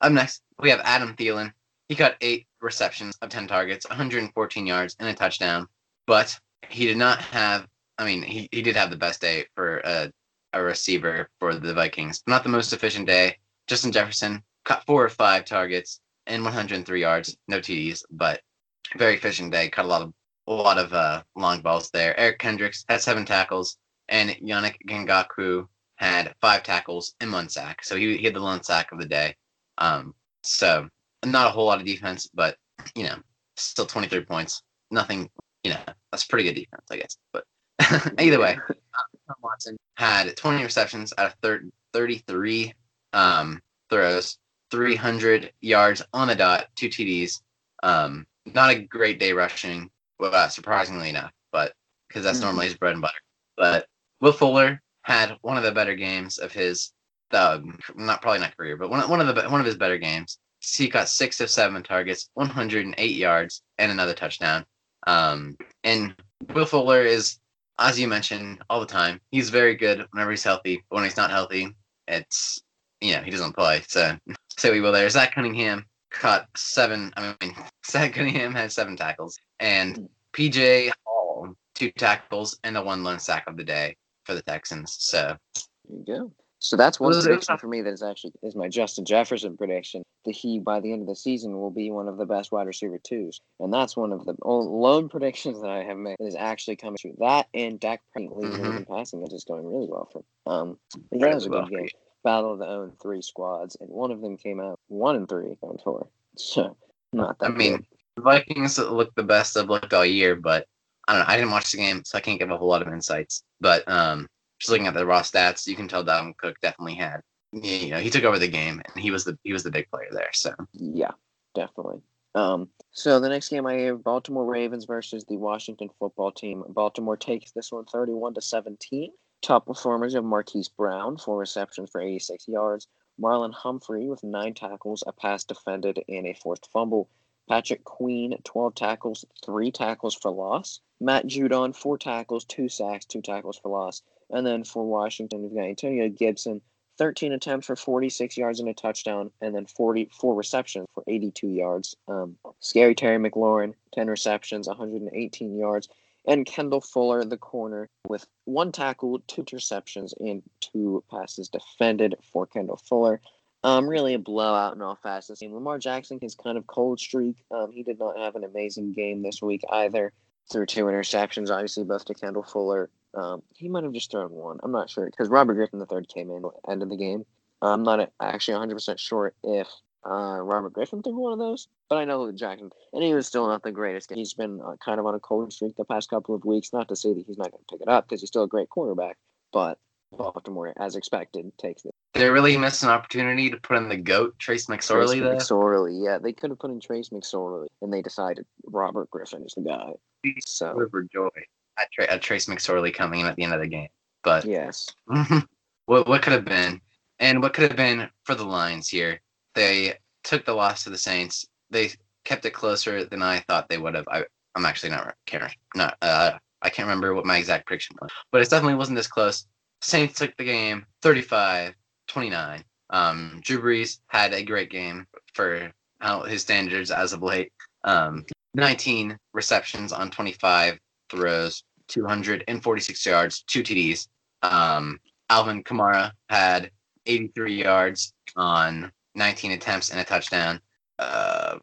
Up next, we have Adam Thielen. He got eight receptions of 10 targets, 114 yards, and a touchdown. But he did not have, I mean, he, he did have the best day for a, a receiver for the Vikings. Not the most efficient day. Justin Jefferson caught four or five targets and 103 yards, no TDs, but very efficient day. Caught a lot of a lot of uh, long balls there. Eric Kendricks had seven tackles, and Yannick Ngakoue had five tackles and one sack. So he, he had the lone sack of the day. Um, so not a whole lot of defense, but you know, still 23 points. Nothing, you know, that's pretty good defense, I guess. But either way, Tom Watson had 20 receptions out of thir- 33 um, throws, 300 yards on the dot, two TDs. Um, not a great day rushing, well, uh, surprisingly enough, but because that's Mhm. normally his bread and butter. But Will Fuller had one of the better games of his, um, not probably not career, but one, one of the one of his better games. He got six of seven targets, 108 yards, and another touchdown. Um, and Will Fuller is, as you mentioned, all the time. He's very good whenever he's healthy. But when he's not healthy, it's you know he doesn't play. So say we will there. Zach Cunningham caught seven. I mean, Zach Cunningham had seven tackles, and PJ Hall two tackles and the one lone sack of the day for the Texans. So There you go. So that's one It was- it was prediction for me that is actually is my Justin Jefferson prediction that he by the end of the season will be one of the best wide receiver twos, and that's one of the lone predictions that I have made that is actually coming true. That and Dak Prescott leading Mhm. in passing that is going really well for. Um, yeah, it was a good game. Battle of the own three squads, and one of them came out one and three on tour. So not that. I mean, good. the Vikings look the best I've looked all year, but I don't know. I didn't watch the game, so I can't give a whole lot of insights. But um, just looking at the raw stats, you can tell Dalvin Cook definitely had. You know, he took over the game, and he was the he was the big player there. So Yeah, definitely. Um, so the next game I have Baltimore Ravens versus the Washington football team. Baltimore takes this one 31 to 17. Top performers of Marquise Brown, four receptions for 86 yards. Marlon Humphrey with nine tackles, a pass defended, and a forced fumble. Patrick Queen, 12 tackles, three tackles for loss. Matt Judon, four tackles, two sacks, two tackles for loss. And then for Washington, we've got Antonio Gibson, 13 attempts for 46 yards and a touchdown, and then 44 receptions for 82 yards. Um, Scary Terry McLaurin, 10 receptions, 118 yards. And Kendall Fuller, the corner, with one tackle, two interceptions, and two passes defended for Kendall Fuller. Um, really a blowout in all facets. Lamar Jackson, his kind of cold streak, um, he did not have an amazing game this week either. Threw two interceptions, obviously both to Kendall Fuller. Um, he might have just thrown one. I'm not sure because Robert Griffin the third came in end of the game. I'm not actually 100 percent sure if uh, Robert Griffin threw one of those, but I know Jackson, and he was still not the greatest. He's been uh, kind of on a cold streak the past couple of weeks. Not to say that he's not going to pick it up because he's still a great quarterback, but Baltimore, as expected, takes it. they really missed an opportunity to put in the goat Trace McSorley. Trace Though McSorley, yeah, they could have put in Trace McSorley, and they decided Robert Griffin is the guy. So overjoyed at, Tra- at Trace McSorley coming in at the end of the game. But yes, what what could have been, and what could have been for the Lions here? They took the loss to the Saints. They kept it closer than I thought they would have. I I'm actually not can't not uh I can't remember what my exact prediction was, but it definitely wasn't this close. Saints took the game 35-29. Um, Drew Brees had a great game for his standards as of late. Um, 19 receptions on 25 throws, 246 yards, two TDs. Um, Alvin Kamara had 83 yards on 19 attempts and a touchdown. Uh,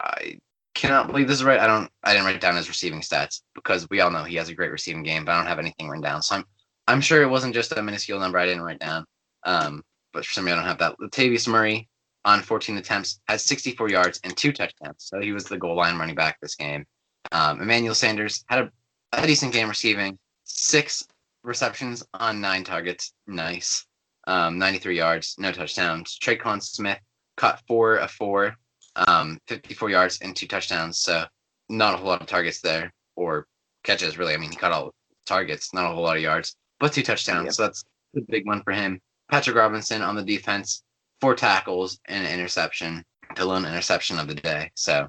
I cannot believe this is right. I don't. I didn't write down his receiving stats because we all know he has a great receiving game, but I don't have anything written down. So I'm I'm sure it wasn't just a minuscule number I didn't write down. Um, but for some reason I don't have that. Latavius Murray on 14 attempts, had 64 yards and two touchdowns. So he was the goal line running back this game. Um, Emmanuel Sanders had a, a decent game receiving, six receptions on nine targets. Nice. Um, 93 yards, no touchdowns. Tre'Quan Smith caught four of four, um, 54 yards and two touchdowns. So not a whole lot of targets there or catches, really. I mean, he caught all targets, not a whole lot of yards, but two touchdowns. Yep. So that's a big one for him. Patrick Robinson on the defense, four tackles and an interception, the lone interception of the day. So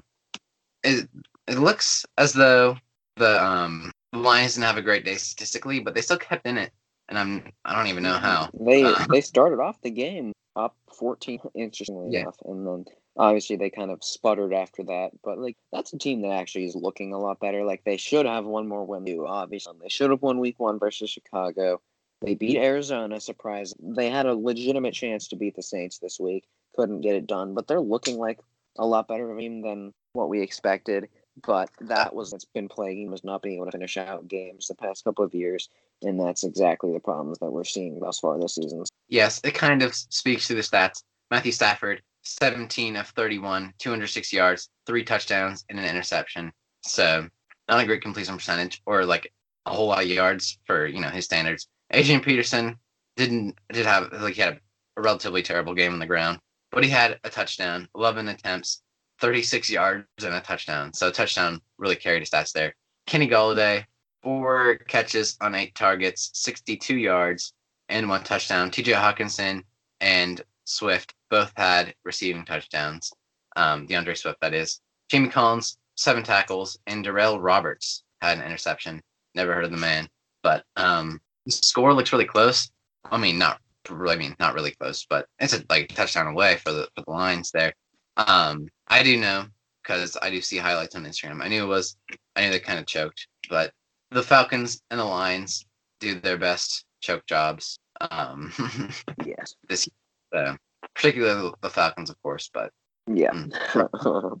it it looks as though the um Lions didn't have a great day statistically, but they still kept in it, and I'm I don't even know how. They uh, they started off the game up 14, interestingly yeah. enough, and then obviously they kind of sputtered after that. But like that's a team that actually is looking a lot better. Like they should have one more win. Too, obviously, they should have won Week One versus Chicago. They beat Arizona, surprise. They had a legitimate chance to beat the Saints this week. Couldn't get it done, but they're looking like a lot better of a team than what we expected. But that was what's been plaguing was not being able to finish out games the past couple of years, and that's exactly the problems that we're seeing thus far this season. Yes, it kind of speaks to the stats. Matthew Stafford, 17 of 31, 206 yards, three touchdowns, and an interception. So not a great completion percentage, or like a whole lot of yards for you know his standards. Adrian Peterson didn't did have like he had a, relatively terrible game on the ground, but he had a touchdown, 11 attempts, 36 yards, and a touchdown. So a touchdown really carried his stats there. Kenny Golladay, four catches on eight targets, 62 yards, and one touchdown. TJ Hockenson and Swift both had receiving touchdowns. Um, D'Andre Swift, that is. Jamie Collins, seven tackles, and Darryl Roberts had an interception. Never heard of the man, but um, the score looks really close. I mean, not I mean, not really close, but it's a like touchdown away for the for the Lions there. Um, I do know because I do see highlights on Instagram. I knew it was. I knew they kind of choked, but the Falcons and the Lions do their best choke jobs. Um, yes. This, uh, particularly the Falcons, of course, but yeah. Mm.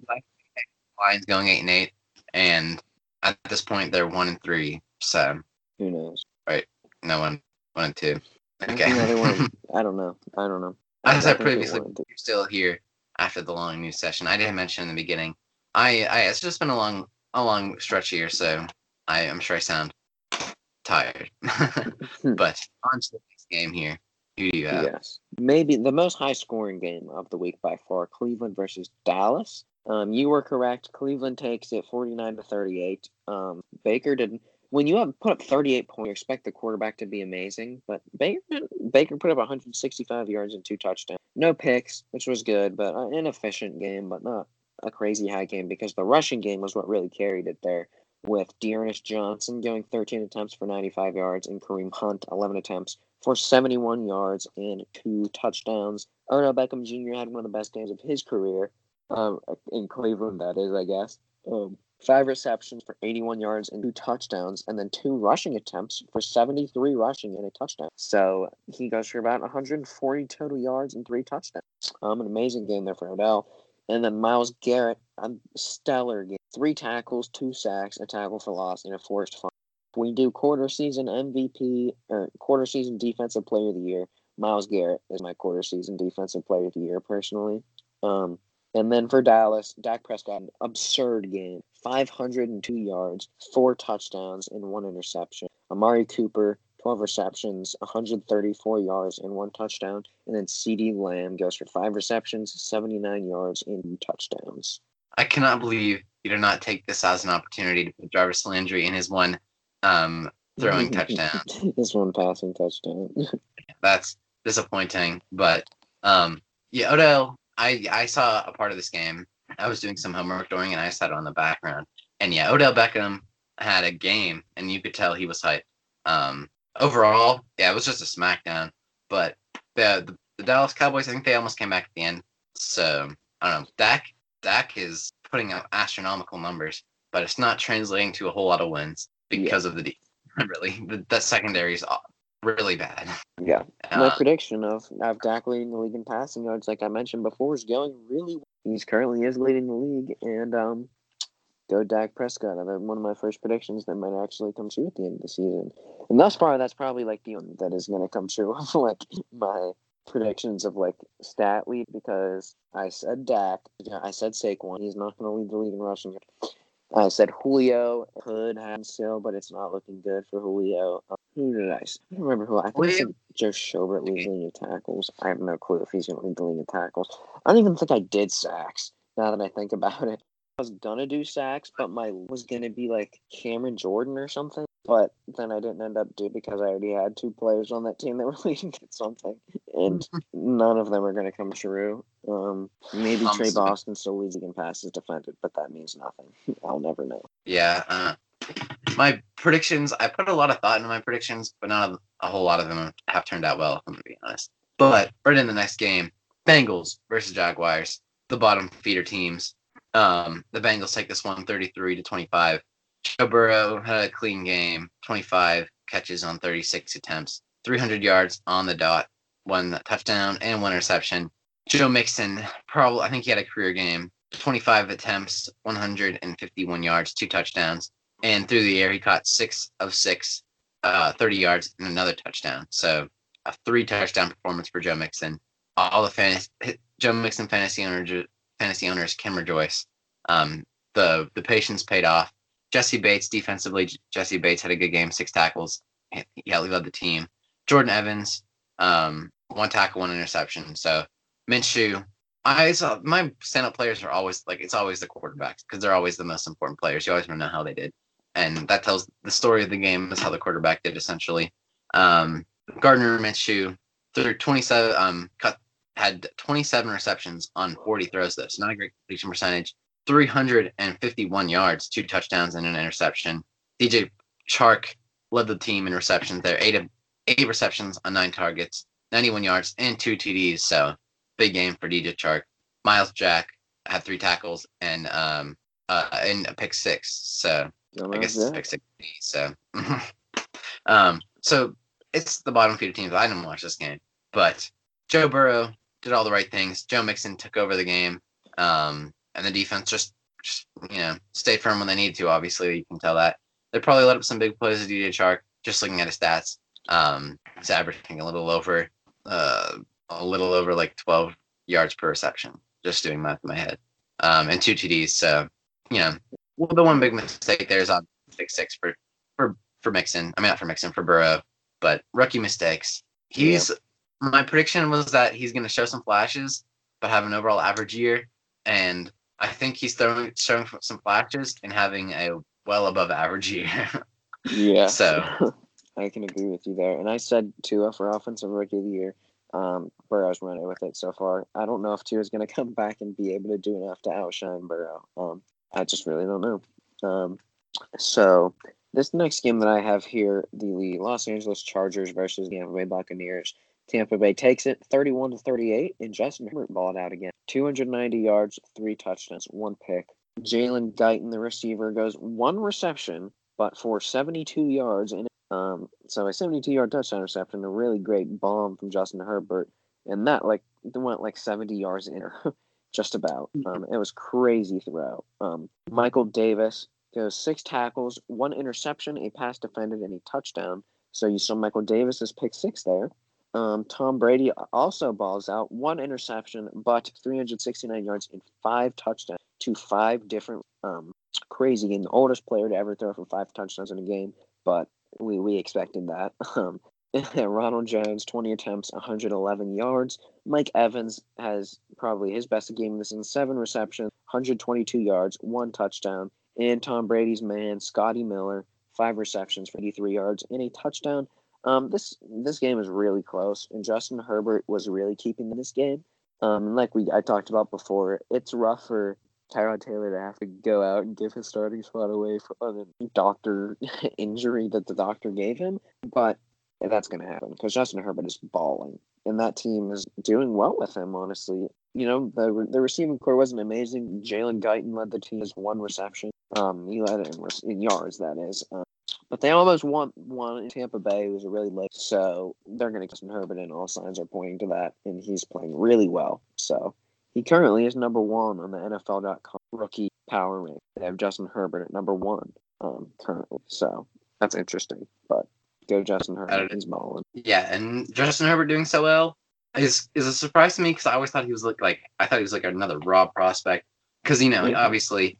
Lions going eight and eight, and at this point they're one and three. So who knows? Right. No one one and two. Okay. I don't know. I don't know. As I, I previously, you're still here after the long news session. I didn't mention in the beginning. I, I it's just been a long a long stretch here, so I am sure I sound tired. but on to the next game here. Yes, maybe the most high scoring game of the week by far. Cleveland versus Dallas. Um, you were correct. Cleveland takes it forty nine to thirty eight. Um, Baker didn't when you have put up 38 points, you expect the quarterback to be amazing. But Baker Baker put up 165 yards and two touchdowns. No picks, which was good, but an inefficient game, but not a crazy high game because the rushing game was what really carried it there. With D'Ernest Johnson going 13 attempts for 95 yards and Kareem Hunt 11 attempts for 71 yards and two touchdowns. Odell Beckham Jr. had one of the best games of his career um, in Cleveland, that is, I guess. Um, five receptions for 81 yards and two touchdowns, and then two rushing attempts for 73 rushing and a touchdown. So he goes for about 140 total yards and three touchdowns. Um, an amazing game there for Odell. And then Myles Garrett, a stellar game. Three tackles, two sacks, a tackle for loss, and a forced fumble. We do quarter season MVP or quarter season defensive player of the year. Myles Garrett is my quarter season defensive player of the year personally. Um, and then for Dallas, Dak Prescott, absurd game. 502 yards, four touchdowns, and one interception. Amari Cooper, 12 receptions, 134 yards, and one touchdown. And then CeeDee Lamb goes for five receptions, 79 yards, and touchdowns. I cannot believe you did not take this as an opportunity to put Jarvis Landry in his one um, throwing touchdown. His one passing touchdown. That's disappointing. But um, yeah, Odell, I, I saw a part of this game I was doing some homework during, and I sat on the background. And yeah, Odell Beckham had a game, and you could tell he was hyped. Um, overall, yeah, it was just a smackdown. But the, the, the Dallas Cowboys, I think they almost came back at the end. So I don't know. Dak Dak is putting up astronomical numbers, but it's not translating to a whole lot of wins because yeah. of the defense. Really, the, the secondary is really bad. Yeah. My uh, prediction of, of Dak leading the league in passing yards, like I mentioned before, is going really well. He's currently is leading the league, and um, go Dak Prescott. One of my first predictions that might actually come true at the end of the season. And thus far, that's probably like the one that is going to come true. like my predictions of like stat lead because I said Dak, I said Saquon. He's not going to lead the league in rushing. I said Julio could have still, but it's not looking good for Julio. Um, who did I? I don't remember who. I think I said Joe Schobert leads the league in tackles. I have no clue if he's going to lead the league in tackles. I don't even think I did sacks. Now that I think about it, I was gonna do sacks, but my was gonna be like Cameron Jordan or something. But then I didn't end up doing because I already had two players on that team that were leading at something, and none of them are going to come true. Um, maybe um, Tre Boston still leads again passes defended, but that means nothing. I'll never know. Yeah, uh, my predictions. I put a lot of thought into my predictions, but not a, a whole lot of them have turned out well. I'm gonna be honest. But right in the next game, Bengals versus Jaguars, the bottom feeder teams. Um, the Bengals take this one 33 to 25. Joe Burrow had a clean game, 25 catches on 36 attempts, 300 yards on the dot, one touchdown and one interception. Joe Mixon, probably I think he had a career game, 25 attempts, 151 yards, two touchdowns, and through the air he caught six of six, uh, 30 yards and another touchdown. So a three touchdown performance for Joe Mixon. All the fantasy Joe Mixon fantasy owners fantasy owners can rejoice. Um, the the patience paid off. Jessie Bates defensively, Jessie Bates had a good game, six tackles. Yeah, he led the team. Jordan Evans, um, one tackle, one interception. So Minshew, I saw my stand-up players are always like it's always the quarterbacks because they're always the most important players. You always want to know how they did, and that tells the story of the game is how the quarterback did essentially. Um, Gardner Minshew threw 27, um, cut had 27 receptions on 40 throws though, so not a great completion percentage. 351 yards, two touchdowns, and an interception. DJ Chark led the team in receptions there, eight of eight receptions on nine targets, 91 yards, and two TDs. So big game for DJ Chark. Myles Jack had three tackles and um uh and a pick six. So I guess it's pick six. So um so it's the bottom feeder teams. I didn't watch this game, but Joe Burrow did all the right things. Joe Mixon took over the game. Um, and the defense just, just you know stayed firm when they needed to. Obviously, you can tell that they probably let up some big plays to DJ Chark. Just looking at his stats, um, he's averaging a little over, uh, a little over like 12 yards per reception. Just doing math in my head, um, and two TDs. So you know, well, the one big mistake there is on pick six for for for Mixon. I mean, not for Mixon for Burrow, but rookie mistakes. He's yeah. My prediction was that he's going to show some flashes, but have an overall average year. And I think he's throwing showing some flashes and having a well above average year. yeah. So I can agree with you there. And I said Tua for offensive rookie of the year. Um, Burrow's running with it so far. I don't know if Tua is going to come back and be able to do enough to outshine Burrow. Um, I just really don't know. Um, so this next game that I have here, the Los Angeles Chargers versus the Tampa Bay Buccaneers. Tampa Bay takes it 31 to 38, and Justin Herbert balled out again. 290 yards, three touchdowns, one pick. Jalen Guyton, the receiver, goes one reception, but for 72 yards. And um, so a 72 yard touchdown reception, a really great bomb from Justin Herbert. And that like went like 70 yards in, just about. Um, it was crazy throw. Um, Michael Davis goes six tackles, one interception, a pass defended, and a touchdown. So you saw Michael Davis's pick six there. Um, Tom Brady also balls out one interception, but 369 yards and five touchdowns to five different um, crazy game. The oldest player to ever throw for five touchdowns in a game, but we, we expected that. Um, Ronald Jones, 20 attempts, 111 yards. Mike Evans has probably his best game this season, seven receptions, 122 yards, one touchdown. And Tom Brady's man, Scotty Miller, five receptions for 83 yards and a touchdown. Um, this this game is really close, and Justin Herbert was really keeping this game. Um, like we I talked about before, it's rough for Tyrod Taylor to have to go out and give his starting spot away for a doctor injury that the doctor gave him, but that's going to happen because Justin Herbert is balling, and that team is doing well with him. Honestly, you know the the receiving core wasn't amazing. Jalen Guyton led the team as one reception. Um, he led it in, in yards, that is. Um, but they almost won one in Tampa Bay. It was a really late, so they're going to Justin Herbert, and all signs are pointing to that. And he's playing really well. So he currently is number one on the NFL.com rookie power rank. They have Justin Herbert at number one um, currently. So that's interesting. But go Justin Herbert. He's balling. Yeah, and Justin Herbert doing so well. is is a surprise to me because I always thought he was like like I thought he was like another raw prospect because you know Mhm. obviously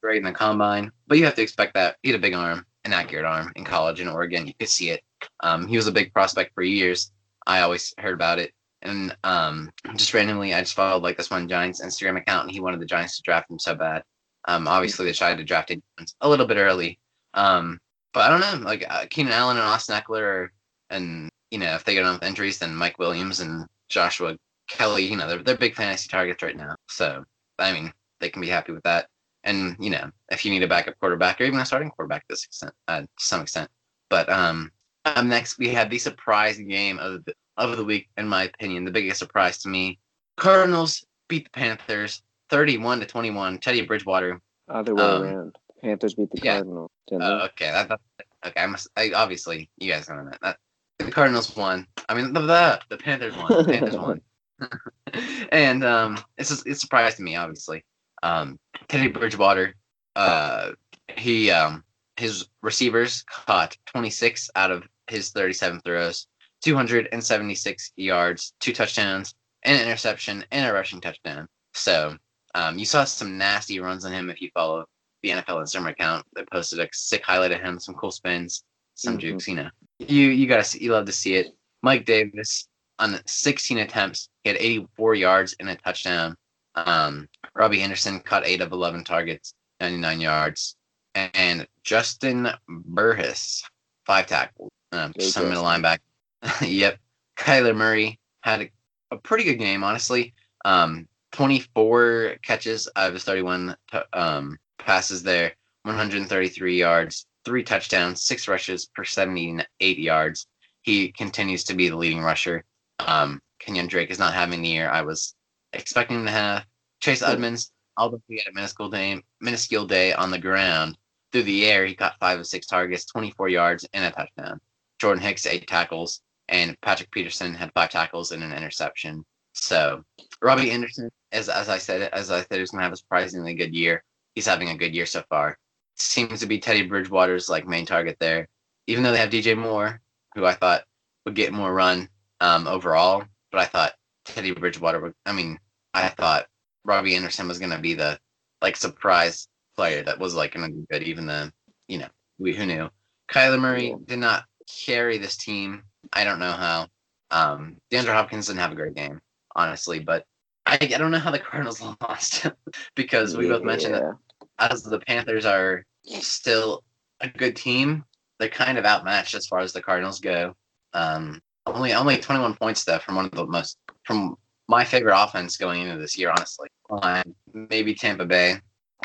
great in the combine, but you have to expect that he had a big arm, an accurate arm in college in Oregon. You could see it. Um, he was a big prospect for years. I always heard about it, and um, just randomly I just followed like this one Giants Instagram account, and he wanted the Giants to draft him so bad. Um, obviously they tried to draft him a little bit early. Um, but I don't know, like uh, Keenan Allen and Austin Ekeler, and you know if they get enough injuries, then Mike Williams and Joshua Kelley, you know they're they're big fantasy targets right now. So I mean they can be happy with that. And you know if you need a backup quarterback or even a starting quarterback to this extent, uh, to some extent. But um, um, next we have the surprise game of the, of the week, in my opinion, the biggest surprise to me. Cardinals beat the Panthers 31 to 21. Teddy Bridgewater Other way Um, around. Panthers beat the yeah. Cardinals. they? okay. That, that, okay. I must. I, obviously, you guys know that. that. The Cardinals won. I mean, the the, the Panthers won. The Panthers won. and um, it's just, it surprised me. Obviously, um, Teddy Bridgewater. Uh, he um, his receivers caught 26 out of his 37 throws, 276 yards, two touchdowns, an interception, and a rushing touchdown. So um, you saw some nasty runs on him if you follow the NFL Instagram account that posted a sick highlight of him, some cool spins, some Mhm. jukes. You know, you you gotta see, you love to see it. Mike Davis on 16 attempts, he had 84 yards and a touchdown. Um, Robbie Anderson caught eight of 11 targets, 99 yards, and Juston Burris five tackles, um, some middle linebacker. yep, Kyler Murray had a, a pretty good game, honestly. Um, 24 catches out of his 31 t- um, passes there, 133 yards, three touchdowns, six rushes per 78 yards. He continues to be the leading rusher. Um, Kenyan Drake is not having the year I was expecting him to have. Chase Edmonds, although he had a minuscule day, minuscule day on the ground, through the air, he caught five of six targets, 24 yards, and a touchdown. Jordan Hicks, eight tackles, and Patrick Peterson had five tackles and an interception. So Robbie Anderson, as as I said, as I said, is going to have a surprisingly good year. He's having a good year so far. Seems to be Teddy Bridgewater's like main target there, even though they have DJ Moore, who I thought would get more run um, overall. But I thought Teddy Bridgewater would. I mean, I thought Robbie Anderson was going to be the like surprise player that was like going to be good, even though you know we who knew. Kyler Murray Yeah. did not carry this team. I don't know how. Um, DeAndre Hopkins didn't have a great game, honestly, but I, I don't know how the Cardinals lost because we both mentioned that as the Panthers are still a good team, they're kind of outmatched as far as the Cardinals go. Um, only only 21 points though from one of the most from my favorite offense going into this year, honestly. Behind maybe Tampa Bay,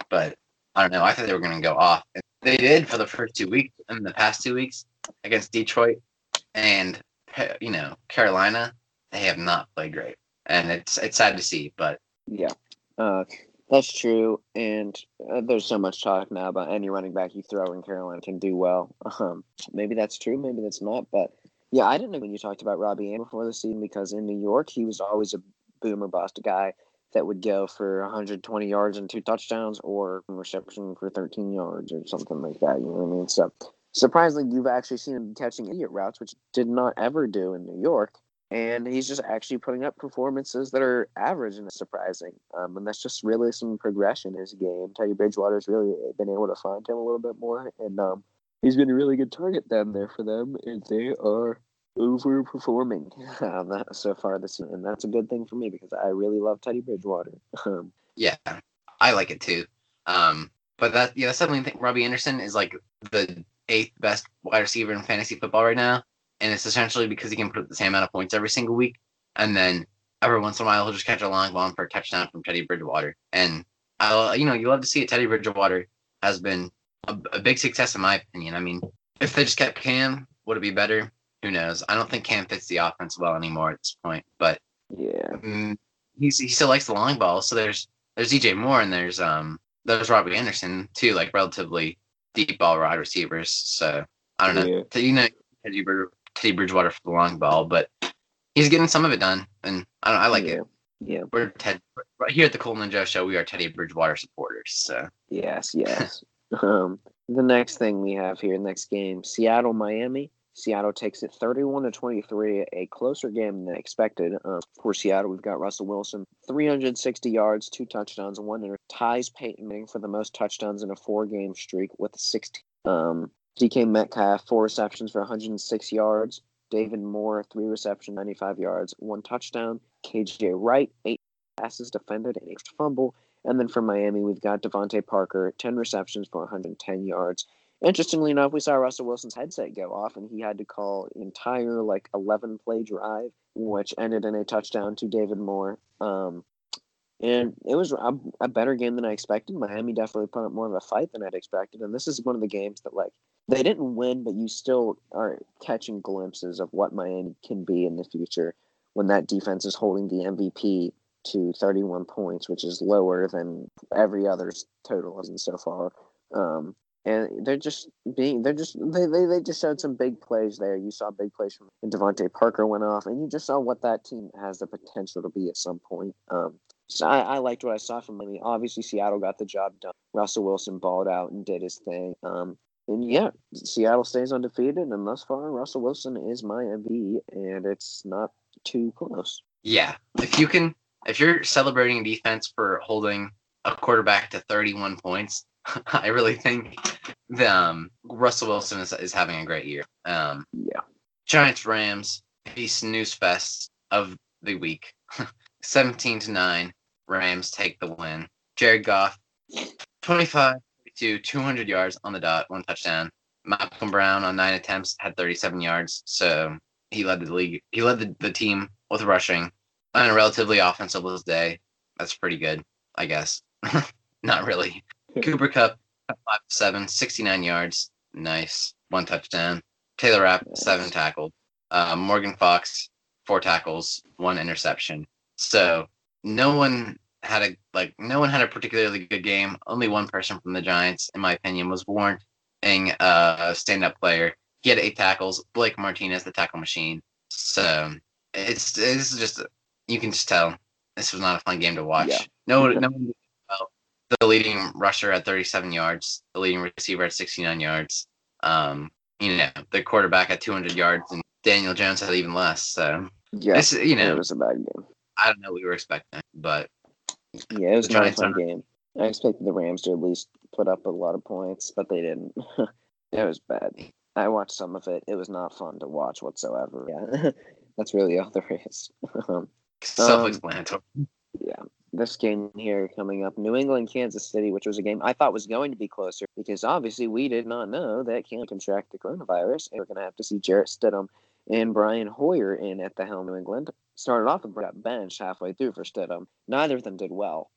but I don't know. I thought they were going to go off. They did for the first two weeks and the past two weeks against Detroit and you know Carolina. They have not played great, and it's it's sad to see. But Yeah, uh, that's true. And uh, there's so much talk now about any running back you throw in Carolina can do well. Um, maybe that's true, maybe that's not. But yeah, I didn't know when you talked about Robbie Anderson before the season because in New York he was always a boomer bust guy that would go for 120 yards and two touchdowns or reception for 13 yards or something like that. You know what I mean? So surprisingly, you've actually seen him catching idiot routes, which did not ever do in New York and he's just actually putting up performances that are average and surprising. Um, and that's just really some progression in his game. Teddy Bridgewater's really been able to find him a little bit more, and um, he's been a really good target down there for them, and they are overperforming um, that- so far this season. And that's a good thing for me because I really love Teddy Bridgewater. Um, yeah, I like it too. Um, but that yeah, that's definitely think Robbie Anderson is like the eighth best wide receiver in fantasy football right now, and it's essentially because he can put the same amount of points every single week, and then every once in a while he'll just catch a long bomb for a touchdown from Teddy Bridgewater, and I you know you love to see it. Teddy Bridgewater has been a, a big success in my opinion. I mean, if they just kept Cam, would it be better? Who knows? I don't think Cam fits the offense well anymore at this point, but yeah, he's he still likes the long ball. So there's there's DJ Moore and there's um there's Robbie Anderson too, like relatively deep ball wide receivers. So I don't know. Yeah. So, you know Teddy, Brid- Teddy Bridgewater for the long ball, but he's getting some of it done, and I don't, I like yeah. it. Yeah. We're Ted right here at the Coltin and Joe Show. We are Teddy Bridgewater supporters. So Yes, yes. Um, the next thing we have here, next game, Seattle, Miami. Seattle takes it 31 to 23, a closer game than expected. Uh, for Seattle, we've got Russell Wilson, 360 yards, two touchdowns, one inter- ties Peyton Manning for the most touchdowns in a four-game streak with 16. Um, DK Metcalf, four receptions for 106 yards. David Moore, three receptions, 95 yards, one touchdown. KJ Wright, eight passes defended, and a fumble. And then for Miami, we've got DeVante Parker, 10 receptions for 110 yards. Interestingly enough, we saw Russell Wilson's headset go off, and he had to call entire like 11 play drive, which ended in a touchdown to David Moore. Um, and it was a, a, better game than I expected. Miami definitely put up more of a fight than I'd expected, and this is one of the games that like they didn't win, but you still are catching glimpses of what Miami can be in the future when that defense is holding the MVP to 31 points, which is lower than every other's total so far. Um, and they're just being they're just they, they, they just showed some big plays there. You saw big plays from and DeVante Parker went off, and you just saw what that team has the potential to be at some point. Um, so I, I liked what I saw from them. Obviously, Seattle got the job done. Russell Wilson balled out and did his thing. Um, and yeah, Seattle stays undefeated, and thus far, Russell Wilson is my MVP, and it's not too close. Yeah, if you can, if you're celebrating defense for holding a quarterback to 31 points, I really think the, um, Russell Wilson is, is having a great year. Um, yeah. Giants Rams the snooze fest of the week. 17 to 9. Rams take the win. Jared Goff, 25 to 200 yards on the dot, one touchdown. Malcolm Brown on nine attempts had 37 yards, so he led the league. He led the, the team with rushing on a relatively offensive day. That's pretty good, I guess. Not really. Cooper Kupp, 5 7, 69 yards. Nice. One touchdown. Taylor Rapp, seven tackled. Uh, Morgan Fox, four tackles, one interception. So no one had a like no one had a particularly good game. Only one person from the Giants, in my opinion, was warranting a stand-up player. He had eight tackles. Blake Martinez, the tackle machine. So it's this is just you can just tell this was not a fun game to watch. Yeah. No, no one well. The leading rusher at 37 yards. The leading receiver at 69 yards. Um, you know, the quarterback at 200 yards, and Daniel Jones had even less. So yeah, you know, it was a bad game. I don't know what we were expecting, but yeah, it was not a fun game. I expected the Rams to at least put up a lot of points, but they didn't. it was bad. I watched some of it. It was not fun to watch whatsoever. Yeah, that's really all there is. Um, Self-explanatory. Um, yeah, this game here coming up, New England, Kansas City, which was a game I thought was going to be closer because obviously we did not know that Cam contract the coronavirus, and we're going to have to see Jarrett Stidham and Brian Hoyer in at the helm New England. Started off with got benched halfway through for Stidham. Neither of them did well.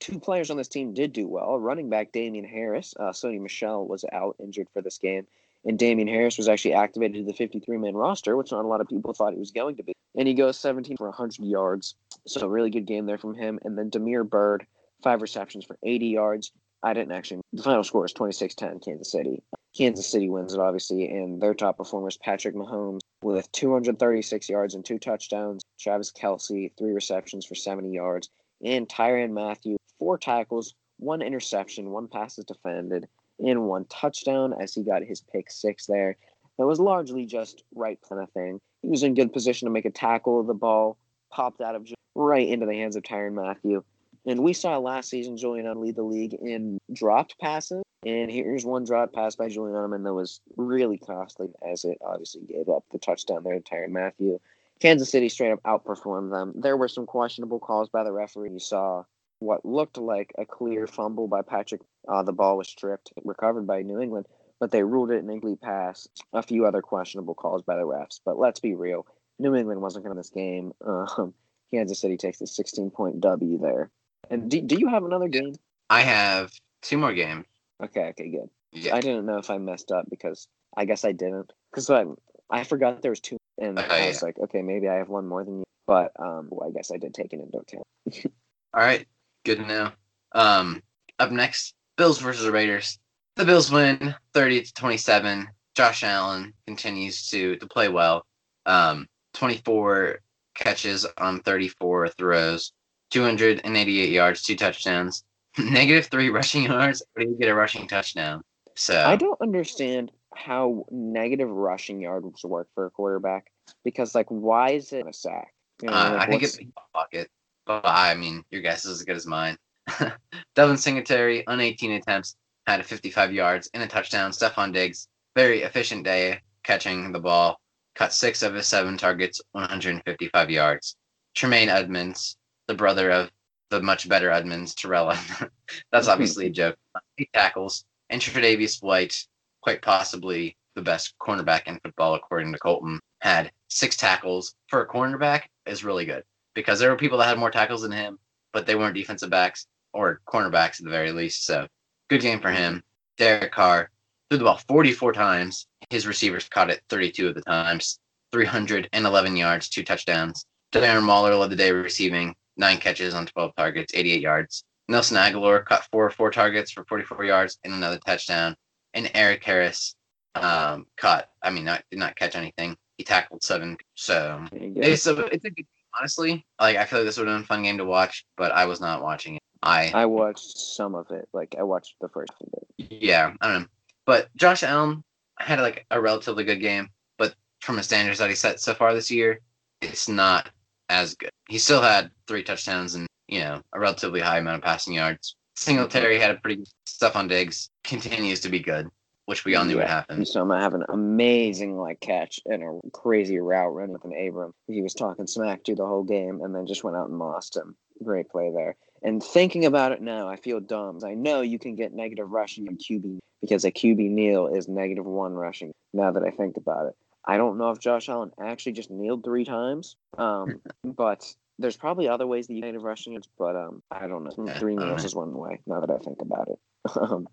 Two players on this team did do well. Running back Damien Harris, uh, Sony Michel was out injured for this game, and Damien Harris was actually activated to the 53 man roster, which not a lot of people thought he was going to be. And he goes 17 for 100 yards. So, a really good game there from him. And then Damiere Byrd, five receptions for 80 yards. I didn't actually. The final score is 26 10 Kansas City. Kansas City wins it, obviously, and their top performers, Patrick Mahomes, with 236 yards and two touchdowns. Travis Kelce, three receptions for 70 yards. And Tyrann Mathieu, four tackles, one interception, one pass is defended, and one touchdown as he got his pick six there. That was largely just right kind of thing. He was in good position to make a tackle. The ball popped out of right into the hands of Tyrann Mathieu. And we saw last season Julian lead the league in dropped passes. And here's one dropped pass by Julian Edelman that was really costly as it obviously gave up the touchdown there to Tyrann Mathieu. Kansas City straight up outperformed them. There were some questionable calls by the referee. You saw what looked like a clear fumble by Patrick. Uh, the ball was stripped, recovered by New England, but they ruled it an incomplete pass. A few other questionable calls by the refs. But let's be real. New England wasn't going to this game. Um, Kansas City takes a 16 point W there. And do, do you have another game? I have two more games. Okay, okay, good. Yeah. I didn't know if I messed up because I guess I didn't. Because I, I forgot there was two, and uh, I was yeah. like, okay, maybe I have one more than you. But um, well, I guess I did take it into account. All right, good to know. Um, up next, Bills versus the Raiders. The Bills win 30 to 27. Josh Allen continues to to play well. Um, 24 catches on 34 throws, 288 yards, two touchdowns, negative three rushing yards. But he get a rushing touchdown? So I don't understand how negative rushing yards work for a quarterback because like why is it a sack? You know, uh, like, I think it's a pocket, but I mean your guess is as good as mine. Devin Singletary on 18 attempts had 55 yards and a touchdown. Stefon Diggs very efficient day catching the ball, caught six of his seven targets, 155 yards. Tremaine Edmunds, the brother of the much better Edmunds, Terrell. That's obviously a joke. Eight tackles. And Tre'Davious White, quite possibly the best cornerback in football, according to Coltin, had six tackles for a cornerback is really good because there were people that had more tackles than him, but they weren't defensive backs or cornerbacks at the very least. So good game for him. Derek Carr threw the ball 44 times. His receivers caught it 32 of the times. 311 yards, two touchdowns. Darren Waller led the day receiving nine catches on 12 targets, 88 yards. Nelson Agholor caught four or four targets for 44 yards and another touchdown. And Erik Harris um, caught, I mean, not did not catch anything. He tackled seven. So it's a it's a good game, honestly. Like I feel like this would have been a fun game to watch, but I was not watching it. I I watched some of it. Like I watched the first of it. Yeah, I don't know. But Josh Allen had like a relatively good game, but from the standards that he set so far this year, it's not as good. He still had three touchdowns and you know a relatively high amount of passing yards. Singletary had a pretty Stefon Diggs continues to be good, which we all knew yeah. would happen. So I'm gonna have an amazing like catch and a crazy route run with an Abram. He was talking smack to the whole game and then just went out and lost him. Great play there. And thinking about it now, I feel dumb. I know you can get negative rushing in QB because a QB kneel is negative one rushing. Now that I think about it, I don't know if Josh Allen actually just kneeled three times, um, but there's probably other ways that you negative rushing it, but um, I don't know. Three kneels is one way. Now that I think about it, um,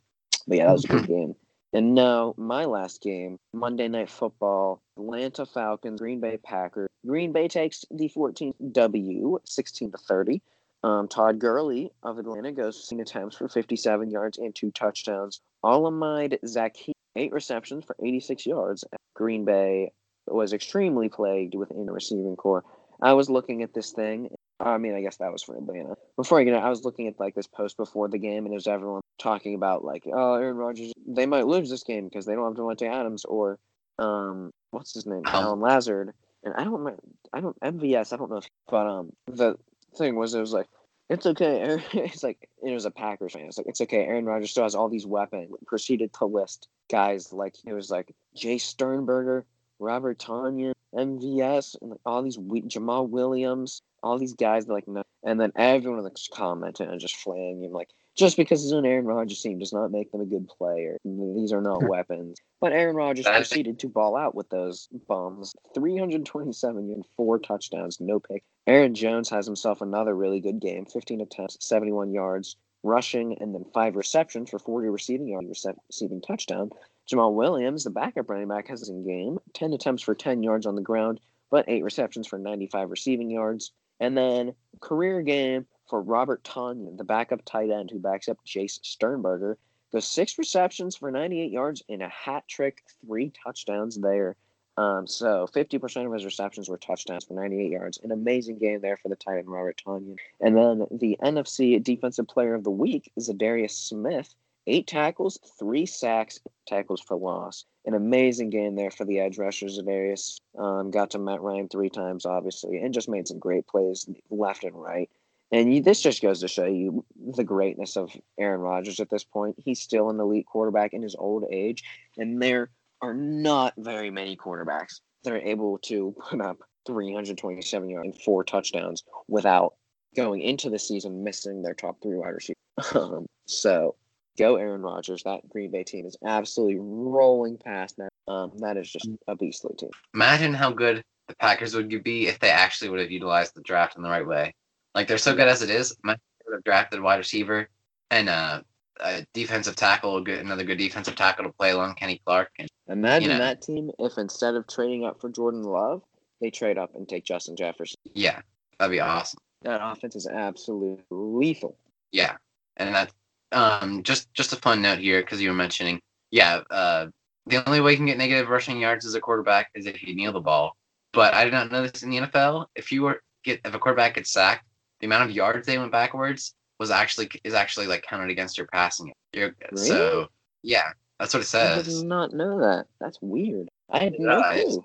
but yeah, that was a good game. And now my last game, Monday Night Football, Atlanta Falcons, Green Bay Packers. Green Bay takes the 14 W, 16 to 30. Um, Todd Gurley of Atlanta goes 16 attempts for 57 yards and two touchdowns. Olamide Zaccheaus, eight receptions for 86 yards. Green Bay was extremely plagued within the receiving corps. I was looking at this thing. I mean, I guess that was for Atlanta. Before I get it, I was looking at like this post before the game, and it was everyone talking about like, oh, Aaron Rodgers, they might lose this game because they don't have Davante Adams or, um, what's his name, Allen Lazard. And I don't, I don't MVS. I don't know, if, but um, the thing was, it was like, it's okay. Aaron, it's like it was a Packers fan. It's like it's okay. Aaron Rodgers still has all these weapons. Proceeded to list guys like it was like Jace Sternberger, Robert Tonyan, MVS, and like all these Jamaal Williams, all these guys like no, and then everyone was commenting and just flaying him like just because he's an Aaron Rodgers team does not make them a good player. These are not hmm. weapons. But Aaron Rodgers proceeded to ball out with those bombs. 327 and four touchdowns, no pick. Aaron Jones has himself another really good game 15 attempts, 71 yards rushing, and then five receptions for 40 receiving yards, receiving touchdown. Jamaal Williams, the backup running back, has in game 10 attempts for 10 yards on the ground, but eight receptions for 95 receiving yards. And then career game for Robert Tonyan, the backup tight end who backs up Jace Sternberger. The six receptions for 98 yards and a hat trick, three touchdowns there. Um, so 50% of his receptions were touchdowns for 98 yards. An amazing game there for the tight end Robert Tonyan. And then the NFC Defensive Player of the Week is Darius Smith. Eight tackles, three sacks, tackles for loss. An amazing game there for the edge rushers. Darius um, got to Matt Ryan three times, obviously, and just made some great plays left and right. And you, this just goes to show you the greatness of Aaron Rodgers at this point. He's still an elite quarterback in his old age, and there are not very many quarterbacks that are able to put up 327 yards and four touchdowns without going into the season missing their top three wide receivers. Um, so go Aaron Rodgers. That Green Bay team is absolutely rolling past now. Um, that is just a beastly team. Imagine how good the Packers would be if they actually would have utilized the draft in the right way. Like they're so good as it is. Might have drafted wide receiver and uh, a defensive tackle, good, another good defensive tackle to play along Kenny Clark. And, Imagine you know, that team if instead of trading up for Jordan Love, they trade up and take Justin Jefferson. Yeah, that'd be awesome. That offense is absolutely lethal. Yeah, and that um just just a fun note here because you were mentioning, yeah, uh, the only way you can get negative rushing yards as a quarterback is if you kneel the ball. But I did not know this in the NFL. If you were get if a quarterback gets sacked, the amount of yards they went backwards was actually is actually like counted against your passing. You're, really? So yeah, That's what it says. I did not know that. That's weird. I had no it's- clue.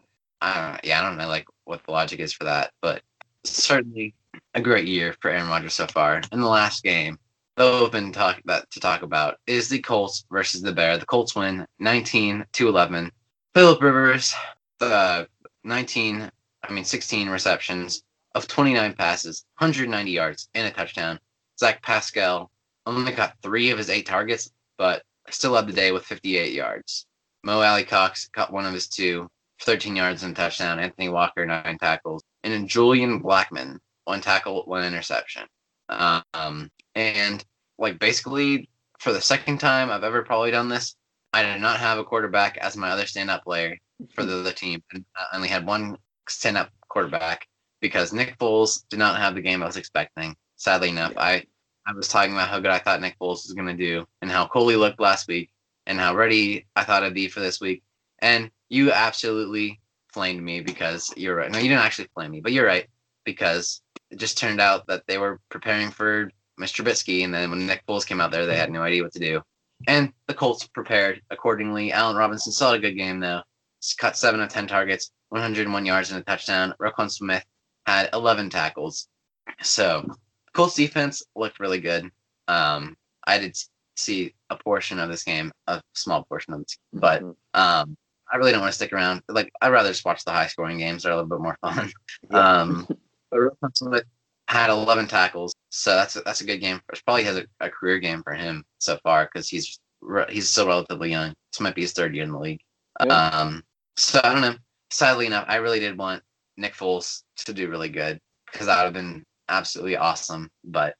Know. Yeah, I don't know like what the logic is for that, but certainly a great year for Aaron Rodgers so far. In the last game, the open talk that to talk about is the Colts versus the Bear. The Colts win 19 to 11. Philip Rivers, the 19, I mean 16 receptions of 29 passes, 190 yards, and a touchdown. Zach Pascal only got three of his eight targets, but still led the day with 58 yards. Mo Alie-Cox caught one of his two, 13 yards and touchdown. Anthony Walker, nine tackles. And then Julian Blackmon, one tackle, one interception. Um, and like basically for the second time I've ever probably done this, I did not have a quarterback as my other stand-up player for the other team. I only had one stand-up quarterback because Nick Foles did not have the game I was expecting. Sadly enough, I I was talking about how good I thought Nick Foles was going to do and how Coley looked last week and how ready I thought I'd be for this week. And you absolutely flamed me because you're right. No, you didn't actually flame me, but you're right because it just turned out that they were preparing for Mr. Trubisky, and then when Nick Foles came out there, they had no idea what to do. And the Colts prepared accordingly. Allen Robinson saw had a good game though. Cut seven of ten targets, 101 yards and a touchdown. Roquan Smith had 11 tackles. So Colts defense looked really good. Um, I did see a portion of this game, a small portion of this, but Mhm. um, I really don't want to stick around. Like I'd rather just watch the high scoring games; they're a little bit more fun. Yeah. Um, but had 11 tackles, so that's a, that's a good game. It probably has a, a career game for him so far because he's re- he's still relatively young. This might be his third year in the league. Yeah. Um, so I don't know. Sadly enough, I really did want Nick Foles to do really good because that would have been absolutely awesome. But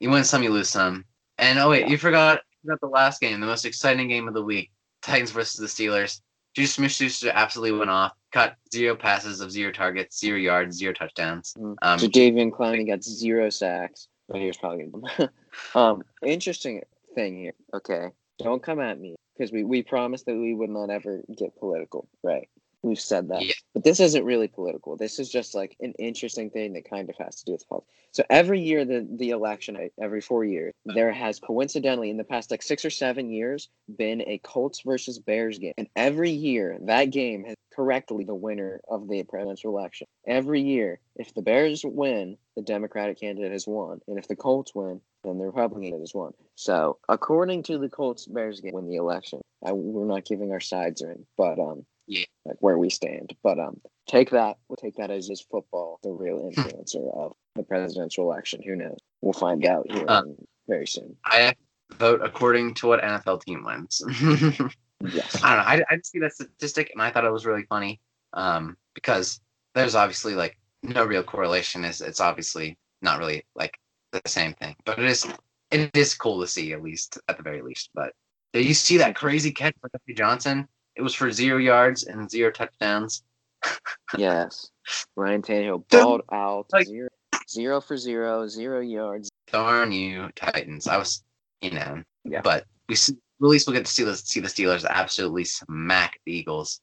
you win some, you lose some. And oh wait, Yeah. you forgot about the last game, the most exciting game of the week: Titans versus the Steelers. Juice Smith-Schuster absolutely went off. Caught zero passes of zero targets, zero yards, zero touchdowns. Mhm. Um, Jadeveon Clowney got zero sacks, but he was probably um, interesting thing here. Okay, don't come at me because we we promised that we would not ever get political, right? We've said that, Yeah. but this isn't really political. This is just like an interesting thing that kind of has to do with politics. So every year, the the election, every four years, there has coincidentally in the past like six or seven years been a Colts versus Bears game, and every year that game has correctly the winner of the presidential election. Every year, if the Bears win, the Democratic candidate has won, and if the Colts win, then the Republican candidate has won. So according to the Colts Bears game, win the election. I, we're not giving our sides or anything, but um, Yeah. like where we stand. But um, take that. We'll take that as is football, the real influencer of the presidential election. Who knows? We'll find out here Uh, very soon. I vote according to what NFL team wins. Yes. I don't know. I, I just see that statistic and I thought it was really funny um, because there's obviously like no real correlation. Is it's obviously not really like the same thing, but it is it is cool to see at least at the very least. But did you see that crazy catch by Jeffrey Johnson? It was for zero yards and zero touchdowns. yes. Ryan Tannehill Dude, balled out like- zero, zero for zero, zero yards. Darn you, Titans! I was, you know, Yeah. but we at least we'll get to see the see the Steelers absolutely smack the Eagles,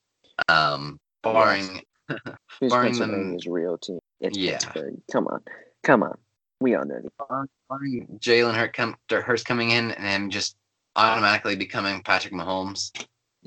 um, barring Who's Barring them- Pennsylvania's real team? It's Yeah. Pittsburgh. Come on, come on. We all know that. barring Jalen Hurt come, Hurts coming in and just automatically becoming Patrick Mahomes,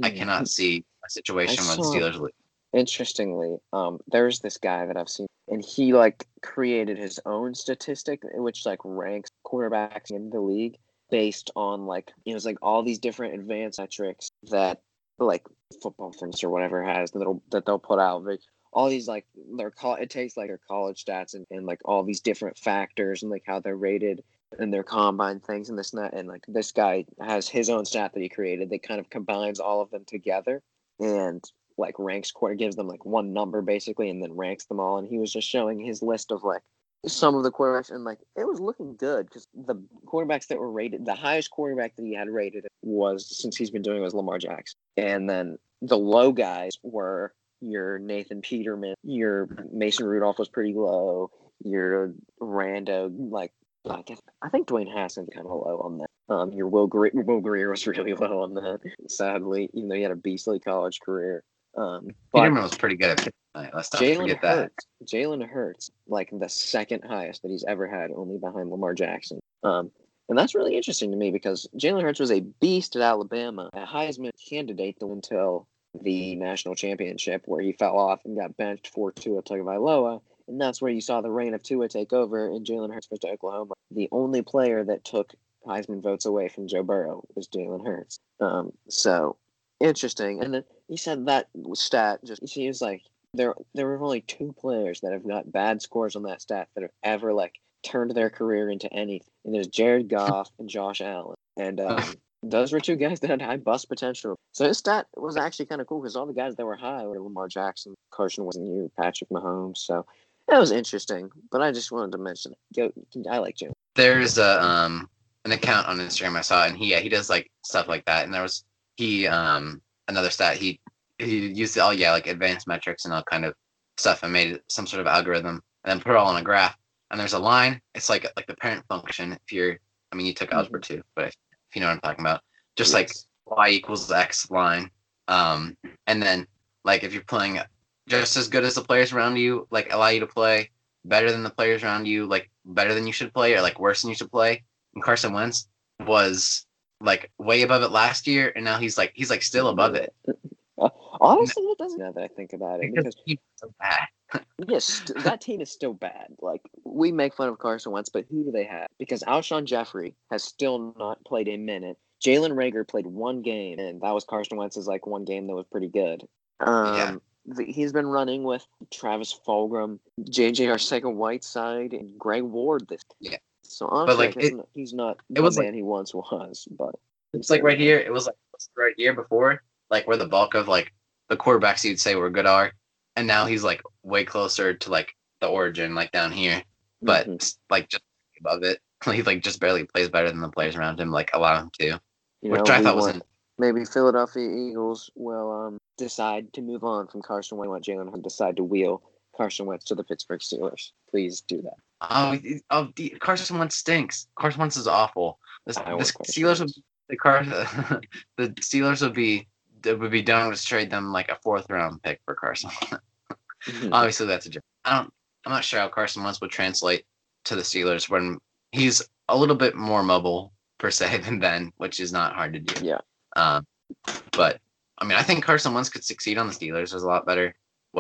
I cannot see a situation the saw- Steelers lose. Interestingly, um, there's this guy that I've seen, and he like created his own statistic, which like ranks quarterbacks in the league based on like you know it's like all these different advanced metrics that like football fans or whatever has that they'll that they'll put out. Like, all these like their call it takes like their college stats and, and like all these different factors and like how they're rated and their combine things and this and that and like this guy has his own stat that he created that kind of combines all of them together and like ranks quarter gives them like one number basically and then ranks them all and he was just showing his list of like some of the quarterbacks and like it was looking good because the quarterbacks that were rated the highest quarterback that he had rated was since he's been doing it was lamar jackson. And then the low guys were your nathan peterman your mason rudolph was pretty low your rando like I guess I think Dwayne Haskins kind of low on that. Um, your Will Grier, Will Grier was really low on that. Sadly, even though he had a beastly college career. Um, but Peterman was pretty good at tonight. Let's not Jalen forget that. Jalen Hurts, like the second highest that he's ever had, only behind Lamar Jackson. Um, And that's really interesting to me because Jalen Hurts was a beast at Alabama, a Heisman candidate until the national championship, where he fell off and got benched for Tua Tagovailoa. And that's where you saw the reign of Tua take over, and Jalen Hurts went to Oklahoma. The only player that took Heisman votes away from Joe Burrow was Jalen Hurts. Um, so interesting. And then he said that stat just it seems like there there were only two players that have got bad scores on that stat that have ever like turned their career into anything. And there's Jared Goff and Josh Allen. And um, those were two guys that had high bust potential. So his stat was actually kind of cool because all the guys that were high were Lamar Jackson, Carson wasn't you, Patrick Mahomes. So that was interesting. But I just wanted to mention it. I like Jim. There's a um an account on Instagram I saw, and he yeah, he does like stuff like that. And there was he um another stat he he used all yeah like advanced metrics and all kind of stuff and made some sort of algorithm and then put it all on a graph. And there's a line. It's like like the parent function. If you're, I mean, you took algebra too, but if, if you know what I'm talking about, just yes. like y equals x line. Um, and then like if you're playing just as good as the players around you, like allow you to play better than the players around you, like better than you should play, or like worse than you should play. And Carson Wentz was like way above it last year, and now he's like he's like still above it. Honestly, it doesn't. Now that I think about it, because, because so bad. yes, that team is still bad. Like we make fun of Carson Wentz, but who do they have? Because Alshon Jeffery has still not played a minute. Jalen Reagor played one game, and that was Carson Wentz's like one game that was pretty good. Um, yeah he's been running with Travis Fulgham, JJ Arcega-Whiteside, and Greg Ward this. Yeah. So honestly, like it, he's not it was man like, he once was, but it's like right here. It was like right here before, like where the bulk of like the quarterbacks you'd say were good are, and now he's like way closer to like the origin, like down here, but mm-hmm. like just above it. He like just barely plays better than the players around him like allow him to, you which know, I thought was maybe Philadelphia Eagles will um, decide to move on from Carson Wentz. Jalen Hurts decide to wheel Carson Wentz to the Pittsburgh Steelers. Please do that. Oh, oh Carson Wentz stinks. Carson Wentz is awful. The, the Steelers would the car the Steelers would be it would be done to trade them like a fourth round pick for Carson. mm-hmm. Obviously, that's a joke. I don't. I'm not sure how Carson Wentz would translate to the Steelers when he's a little bit more mobile per se than Ben, which is not hard to do. Yeah. Um, but I mean, I think Carson Wentz could succeed on the Steelers. There's a lot better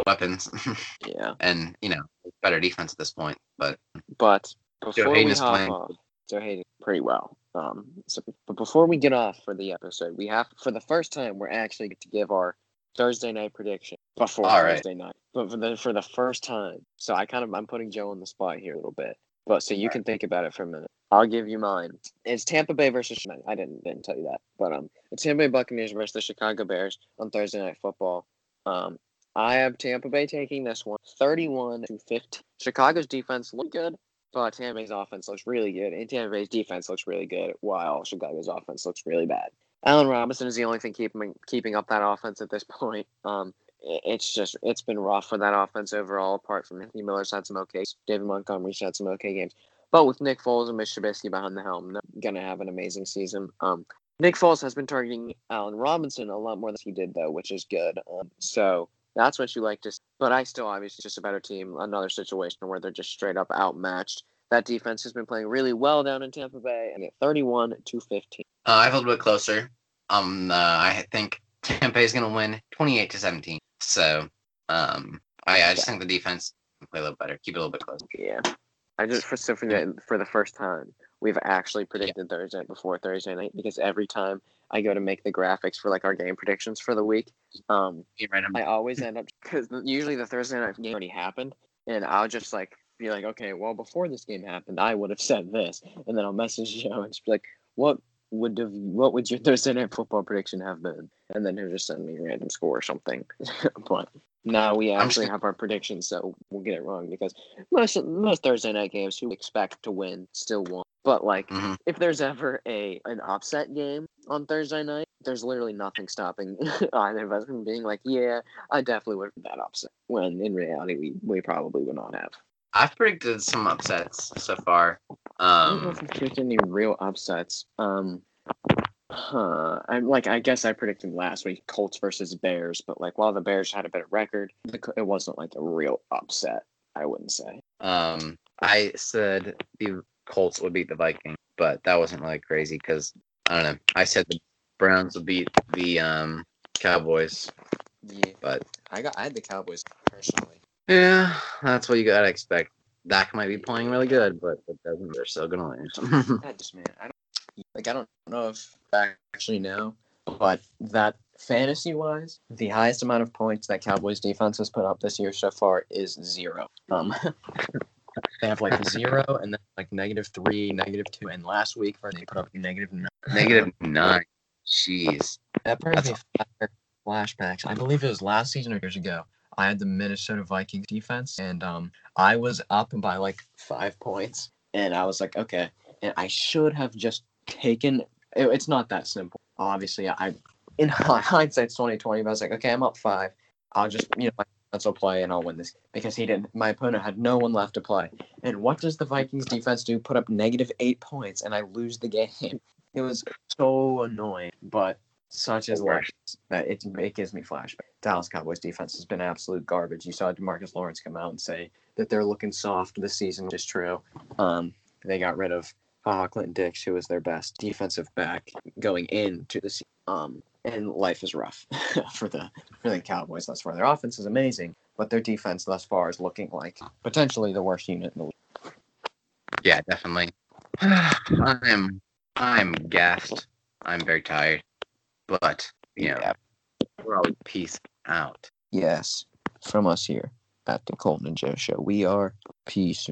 weapons. yeah. And you know, better defense at this point. But but before we hop playing. off, Joe Haden pretty well. Um, so, but before we get off for the episode, we have for the first time we're actually to give our Thursday night prediction before All Thursday right. night. But for the for the first time, so I kind of I'm putting Joe on the spot here a little bit. But so you can think about it for a minute. I'll give you mine. It's Tampa Bay versus. I didn't didn't tell you that, but um, it's Tampa Bay Buccaneers versus the Chicago Bears on Thursday Night Football. Um, I have Tampa Bay taking this one, 31 to 15. Chicago's defense looked good, but Tampa Bay's offense looks really good, and Tampa Bay's defense looks really good, while Chicago's offense looks really bad. Allen Robinson is the only thing keeping keeping up that offense at this point. Um, it's just it's been rough for that offense overall. Apart from Anthony Miller's had some okay, David Montgomery's had some okay games, but with Nick Foles and Mitch Trubisky behind the helm, they're gonna have an amazing season. Um, Nick Foles has been targeting Allen Robinson a lot more than he did though, which is good. Um, so that's what you like to. See. But I still obviously just a better team. Another situation where they're just straight up outmatched. That defense has been playing really well down in Tampa Bay, and at 31 to 15. Uh, I felt a little bit closer. Um, uh, I think Tampa is going to win 28 to 17. So, um, I, I just think the defense can play a little better, keep it a little bit closer. Yeah, I just for so for the for the first time we've actually predicted yeah. Thursday before Thursday night because every time I go to make the graphics for like our game predictions for the week, um, I always end up because usually the Thursday night game already happened, and I'll just like be like, okay, well before this game happened, I would have said this, and then I'll message Joe and just be like, what would have what would your Thursday night football prediction have been? And then he'll just send me a random score or something. but now we actually have our predictions, so we'll get it wrong because most most Thursday night games who expect to win still won. But like, mm-hmm. if there's ever a an upset game on Thursday night, there's literally nothing stopping either of us from being like, yeah, I definitely would have that upset. When in reality, we we probably would not have. I've predicted some upsets so far. Um, I don't know if I've predicted any real upsets. Um, huh. I'm like, I guess I predicted last week Colts versus Bears, but like, while the Bears had a better record, it wasn't like a real upset. I wouldn't say. Um, I said the Colts would beat the Vikings. but that wasn't really crazy because I don't know. I said the Browns would beat the um, Cowboys, Yeah, but I got I had the Cowboys personally. Yeah, that's what you gotta expect. Dak might be playing really good, but it doesn't. They're still gonna lose. I just man, I don't like. I don't know if I actually know, but that fantasy wise, the highest amount of points that Cowboys defense has put up this year so far is zero. Um, they have like zero and then like negative three, negative two, and last week they put up negative nine. Negative nine. Jeez. That brings That's me flashbacks. I believe it was last season or years ago. I had the Minnesota Vikings defense, and um, I was up by like five points, and I was like, okay, and I should have just taken. It, it's not that simple. Obviously, I, in hindsight, it's twenty twenty. But I was like, okay, I'm up five. I'll just, you know, will play, and I'll win this because he didn't. My opponent had no one left to play, and what does the Vikings defense do? Put up negative eight points, and I lose the game. It was so annoying, but such as worst. That it, it gives me flashback. Dallas Cowboys defense has been absolute garbage. You saw Demarcus Lawrence come out and say that they're looking soft this season, which is true. Um, they got rid of uh, Clinton Dix, who was their best defensive back going into the season. Um, and life is rough for the for the Cowboys thus far. Their offense is amazing, but their defense thus far is looking like potentially the worst unit in the league. Yeah, definitely. I'm I'm gassed. I'm very tired. But you know, Yeah. we're always peace out. Yes, from us here at the Coltin and Joe Show, we are peace.